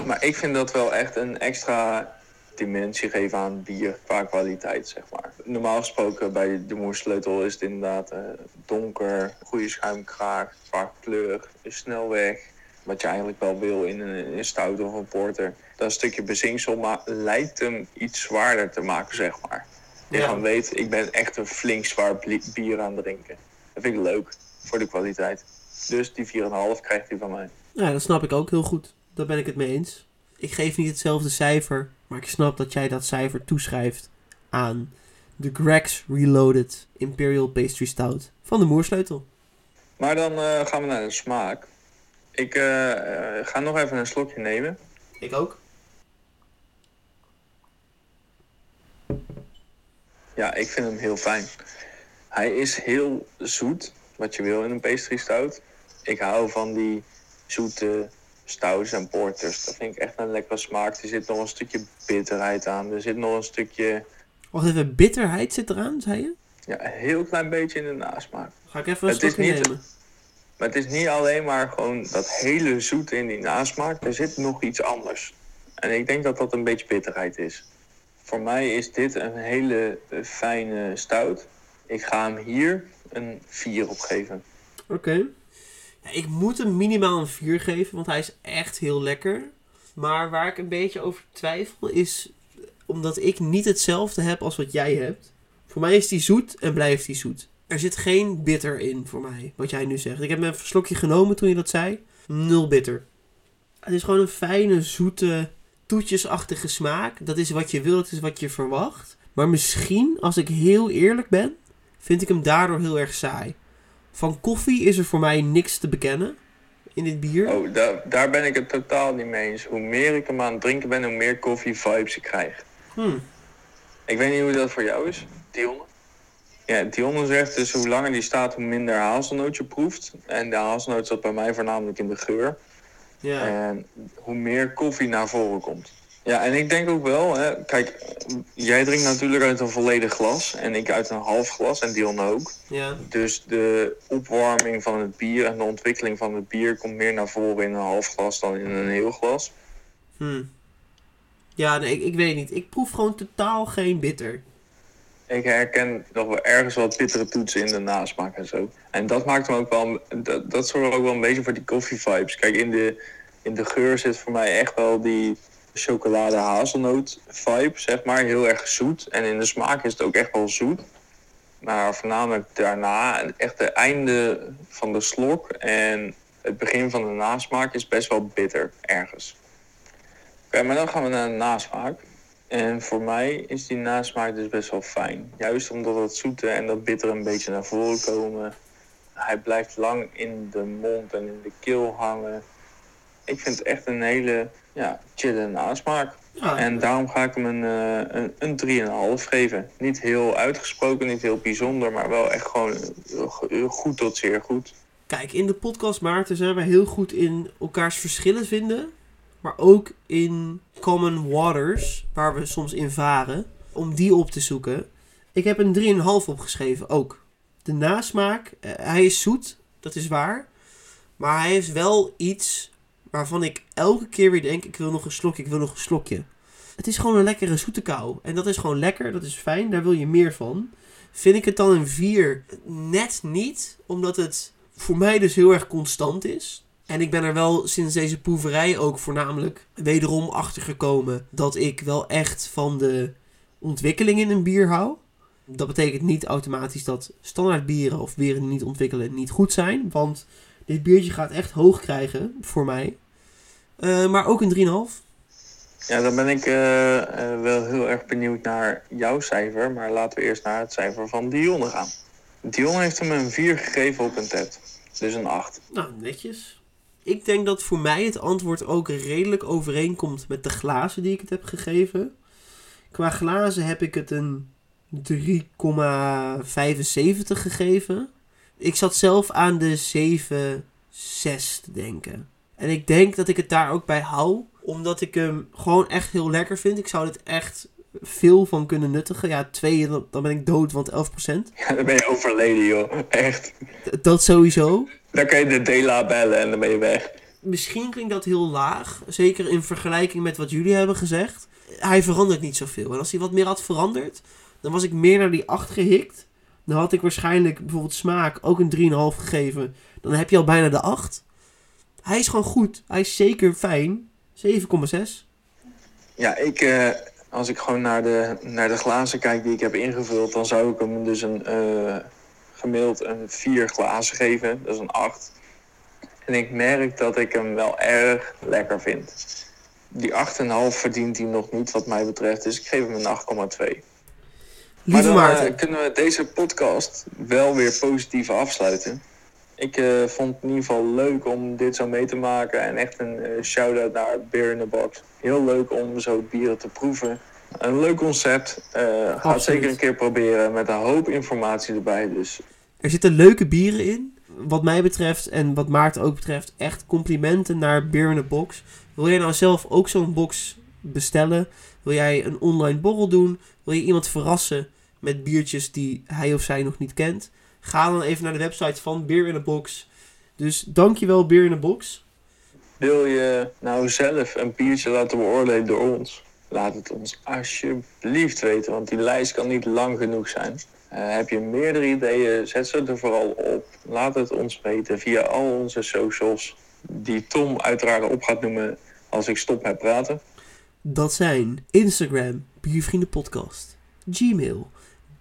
Maar ik vind dat wel echt een extra dimensie geven aan bier qua kwaliteit, zeg maar. Normaal gesproken bij de moersleutel is het inderdaad eh, donker, goede schuimkraag, vaak kleur, is snel weg. Wat je eigenlijk wel wil in een, in een stout of een porter. Dat stukje bezinksel maar lijkt hem iets zwaarder te maken, zeg maar. Je Ja. gewoon weet, ik ben echt een flink zwaar bier aan het drinken. Dat vind ik leuk, voor de kwaliteit. Dus die 4,5 krijgt hij van mij. Ja, dat snap ik ook heel goed. Daar ben ik het mee eens. Ik geef niet hetzelfde cijfer, maar ik snap dat jij dat cijfer toeschrijft aan de Greg's Reloaded Imperial Pastry Stout van de Moersleutel. Maar dan eh, gaan we naar de smaak. Ik eh, eh, ga nog even een slokje nemen. Ik ook. Ja, ik vind hem heel fijn. Hij is heel zoet, wat je wil in een pastry stout. Ik hou van die zoete stouts en porters. Dat vind ik echt een lekkere smaak. Er zit nog een stukje bitterheid aan. Er zit nog een stukje, Wacht even, bitterheid zit eraan, zei je? ja, een heel klein beetje in de nasmaak. Ga ik even een Het is slokje niet- nemen. Maar het is niet alleen maar gewoon dat hele zoete in die nasmaak. Er zit nog iets anders. En ik denk dat dat een beetje bitterheid is. Voor mij is dit een hele eh, fijne stout. Ik ga hem hier een 4 op geven. Oké. Ik moet hem minimaal een 4 geven, want hij is echt heel lekker. Maar waar ik een beetje over twijfel is omdat ik niet hetzelfde heb als wat jij hebt. Voor mij is die zoet en blijft die zoet. Er zit geen bitter in voor mij, wat jij nu zegt. Ik heb een slokje genomen toen je dat zei. Nul bitter. Het is gewoon een fijne, zoete, toetjesachtige smaak. Dat is wat je wil, dat is wat je verwacht. Maar misschien, als ik heel eerlijk ben, vind ik hem daardoor heel erg saai. Van koffie is er voor mij niks te bekennen in dit bier. Oh, daar, daar ben ik het totaal niet mee eens. Hoe meer ik hem aan het drinken ben, hoe meer koffie vibes ik krijg. Hmm. Ik weet niet hoe dat voor jou is, Dionne. Ja, Dionne zegt dus hoe langer die staat, hoe minder hazelnoot je proeft. En de hazelnoot zat bij mij voornamelijk in de geur. Ja. En hoe meer koffie naar voren komt. Ja, en ik denk ook wel, hè, kijk, jij drinkt natuurlijk uit een volledig glas en ik uit een half glas en Dion ook. ja. Dus de opwarming van het bier en de ontwikkeling van het bier komt meer naar voren in een half glas dan in een heel glas. Hmm. Ja, nee, ik, ik weet niet. Ik proef gewoon totaal geen bitter. Ik herken nog wel ergens wat bittere toetsen in de nasmaak en zo. En dat maakt hem ook wel, dat, dat zorgt ook wel een beetje voor die koffie vibes. Kijk, in de, in de geur zit voor mij echt wel die chocolade hazelnoot vibe, zeg maar. Heel erg zoet. En in de smaak is het ook echt wel zoet. Maar voornamelijk daarna, echt het einde van de slok en het begin van de nasmaak is best wel bitter ergens. Oké, maar dan gaan we naar de nasmaak. En voor mij is die nasmaak dus best wel fijn. Juist omdat dat zoete en dat bittere een beetje naar voren komen. hij blijft lang in de mond en in de keel hangen. Ik vind het echt een hele ja, chille nasmaak. Ja, En daarom ga ik hem een, eh, een, een 3,5 geven. Niet heel uitgesproken, niet heel bijzonder, maar wel echt gewoon eh, goed tot zeer goed. Kijk, in de podcast Maarten zijn wij heel goed in elkaars verschillen vinden. Maar ook in common waters, waar we soms in varen. Om die op te zoeken. Ik heb een 3,5 opgeschreven ook. De nasmaak, eh, hij is zoet, dat is waar. Maar hij heeft wel iets waarvan ik elke keer weer denk: ik wil nog een slokje, ik wil nog een slokje. Het is gewoon een lekkere zoete kou. En dat is gewoon lekker, dat is fijn, daar wil je meer van. Vind ik het dan een 4? Net niet, omdat het voor mij dus heel erg constant is. En ik ben er wel sinds deze proeverij ook voornamelijk wederom achter gekomen dat ik wel echt van de ontwikkeling in een bier hou. Dat betekent niet automatisch dat standaard bieren of bieren die niet ontwikkelen niet goed zijn. Want dit biertje gaat echt hoog krijgen voor mij. Eh, maar ook een 3,5. Ja, dan ben ik eh, eh, wel heel erg benieuwd naar jouw cijfer. Maar laten we eerst naar het cijfer van Dionne gaan. Dion heeft hem een 4 gegeven op een TED. Dus een 8. Nou, netjes. Ik denk dat voor mij het antwoord ook redelijk overeenkomt met de glazen die ik het heb gegeven. Qua glazen heb ik het een 3,75 gegeven. Ik zat zelf aan de 7,6 te denken. En ik denk dat ik het daar ook bij hou. Omdat ik hem gewoon echt heel lekker vind. Ik zou dit echt veel van kunnen nuttigen. Ja, 2, dan dan ben ik dood, want 11%. Ja, dan ben je overleden, joh. Echt. Dat sowieso. Dan kan je de Dela bellen en dan ben je weg. Misschien klinkt dat heel laag. Zeker in vergelijking met wat jullie hebben gezegd. Hij verandert niet zoveel. En als hij wat meer had veranderd, dan was ik meer naar die 8 gehikt. Dan had ik waarschijnlijk bijvoorbeeld smaak ook een 3,5 gegeven. Dan heb je al bijna de 8. Hij is gewoon goed. Hij is zeker fijn. 7,6. Ja, ik, eh, als ik gewoon naar de, naar de glazen kijk die ik heb ingevuld, dan zou ik hem dus een eh, gemiddeld een 4 glazen geven. Dat is een 8. En ik merk dat ik hem wel erg lekker vind. Die 8,5 verdient hij nog niet wat mij betreft, dus ik geef hem een 8,2. Maar Lieve dan eh, kunnen we deze podcast wel weer positief afsluiten. Ik eh, vond het in ieder geval leuk om dit zo mee te maken. En echt een eh, shout-out naar Beer in the Box. Heel leuk om zo bieren te proeven. Een leuk concept. Eh ga het zeker een keer proberen met een hoop informatie erbij. Dus Er zitten leuke bieren in. Wat mij betreft en wat Maarten ook betreft, echt complimenten naar Beer in the Box. Wil jij nou zelf ook zo'n box bestellen? Wil jij een online borrel doen? Wil je iemand verrassen met biertjes die hij of zij nog niet kent? Ga dan even naar de website van Beer in the Box. Dus dankjewel Beer in the Box. wil je nou zelf een biertje laten beoordelen door ons? Laat het ons alsjeblieft weten, want die lijst kan niet lang genoeg zijn. Eh, heb je meerdere ideeën, zet ze er vooral op. Laat het ons weten via al onze socials, die Tom uiteraard op gaat noemen als ik stop met praten. Dat zijn Instagram, Biervriendenpodcast. Gmail,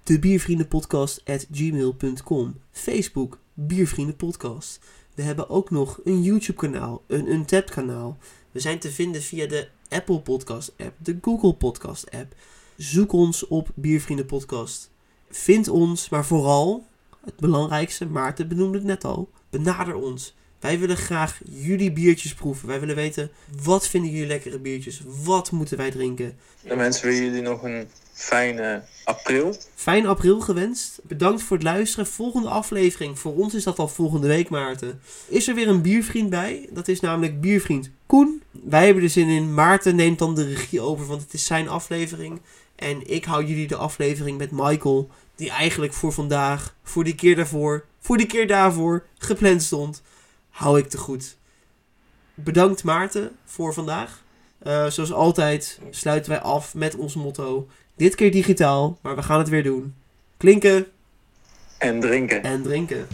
de Biervriendenpodcast at gmail.com. Facebook, Biervriendenpodcast. We hebben ook nog een YouTube kanaal, een Untapped kanaal. We zijn te vinden via de Apple Podcast app, de Google Podcast app. Zoek ons op Biervriendenpodcast. Vind ons, maar vooral, het belangrijkste, Maarten benoemde het net al, benader ons. Wij willen graag jullie biertjes proeven. Wij willen weten, wat vinden jullie lekkere biertjes? Wat moeten wij drinken? Dan wensen we jullie nog een fijne april. Fijn april gewenst. Bedankt voor het luisteren. Volgende aflevering, voor ons is dat al volgende week Maarten. Is er weer een biervriend bij? Dat is namelijk biervriend Koen. Wij hebben er zin in. Maarten neemt dan de regie over, want het is zijn aflevering. En ik hou jullie de aflevering met Michael, die eigenlijk voor vandaag, voor die keer daarvoor, voor die keer daarvoor gepland stond. Hou ik te goed. Bedankt Maarten voor vandaag. Eh, zoals altijd sluiten wij af met ons motto. Dit keer digitaal, maar we gaan het weer doen. Klinken En drinken. en drinken.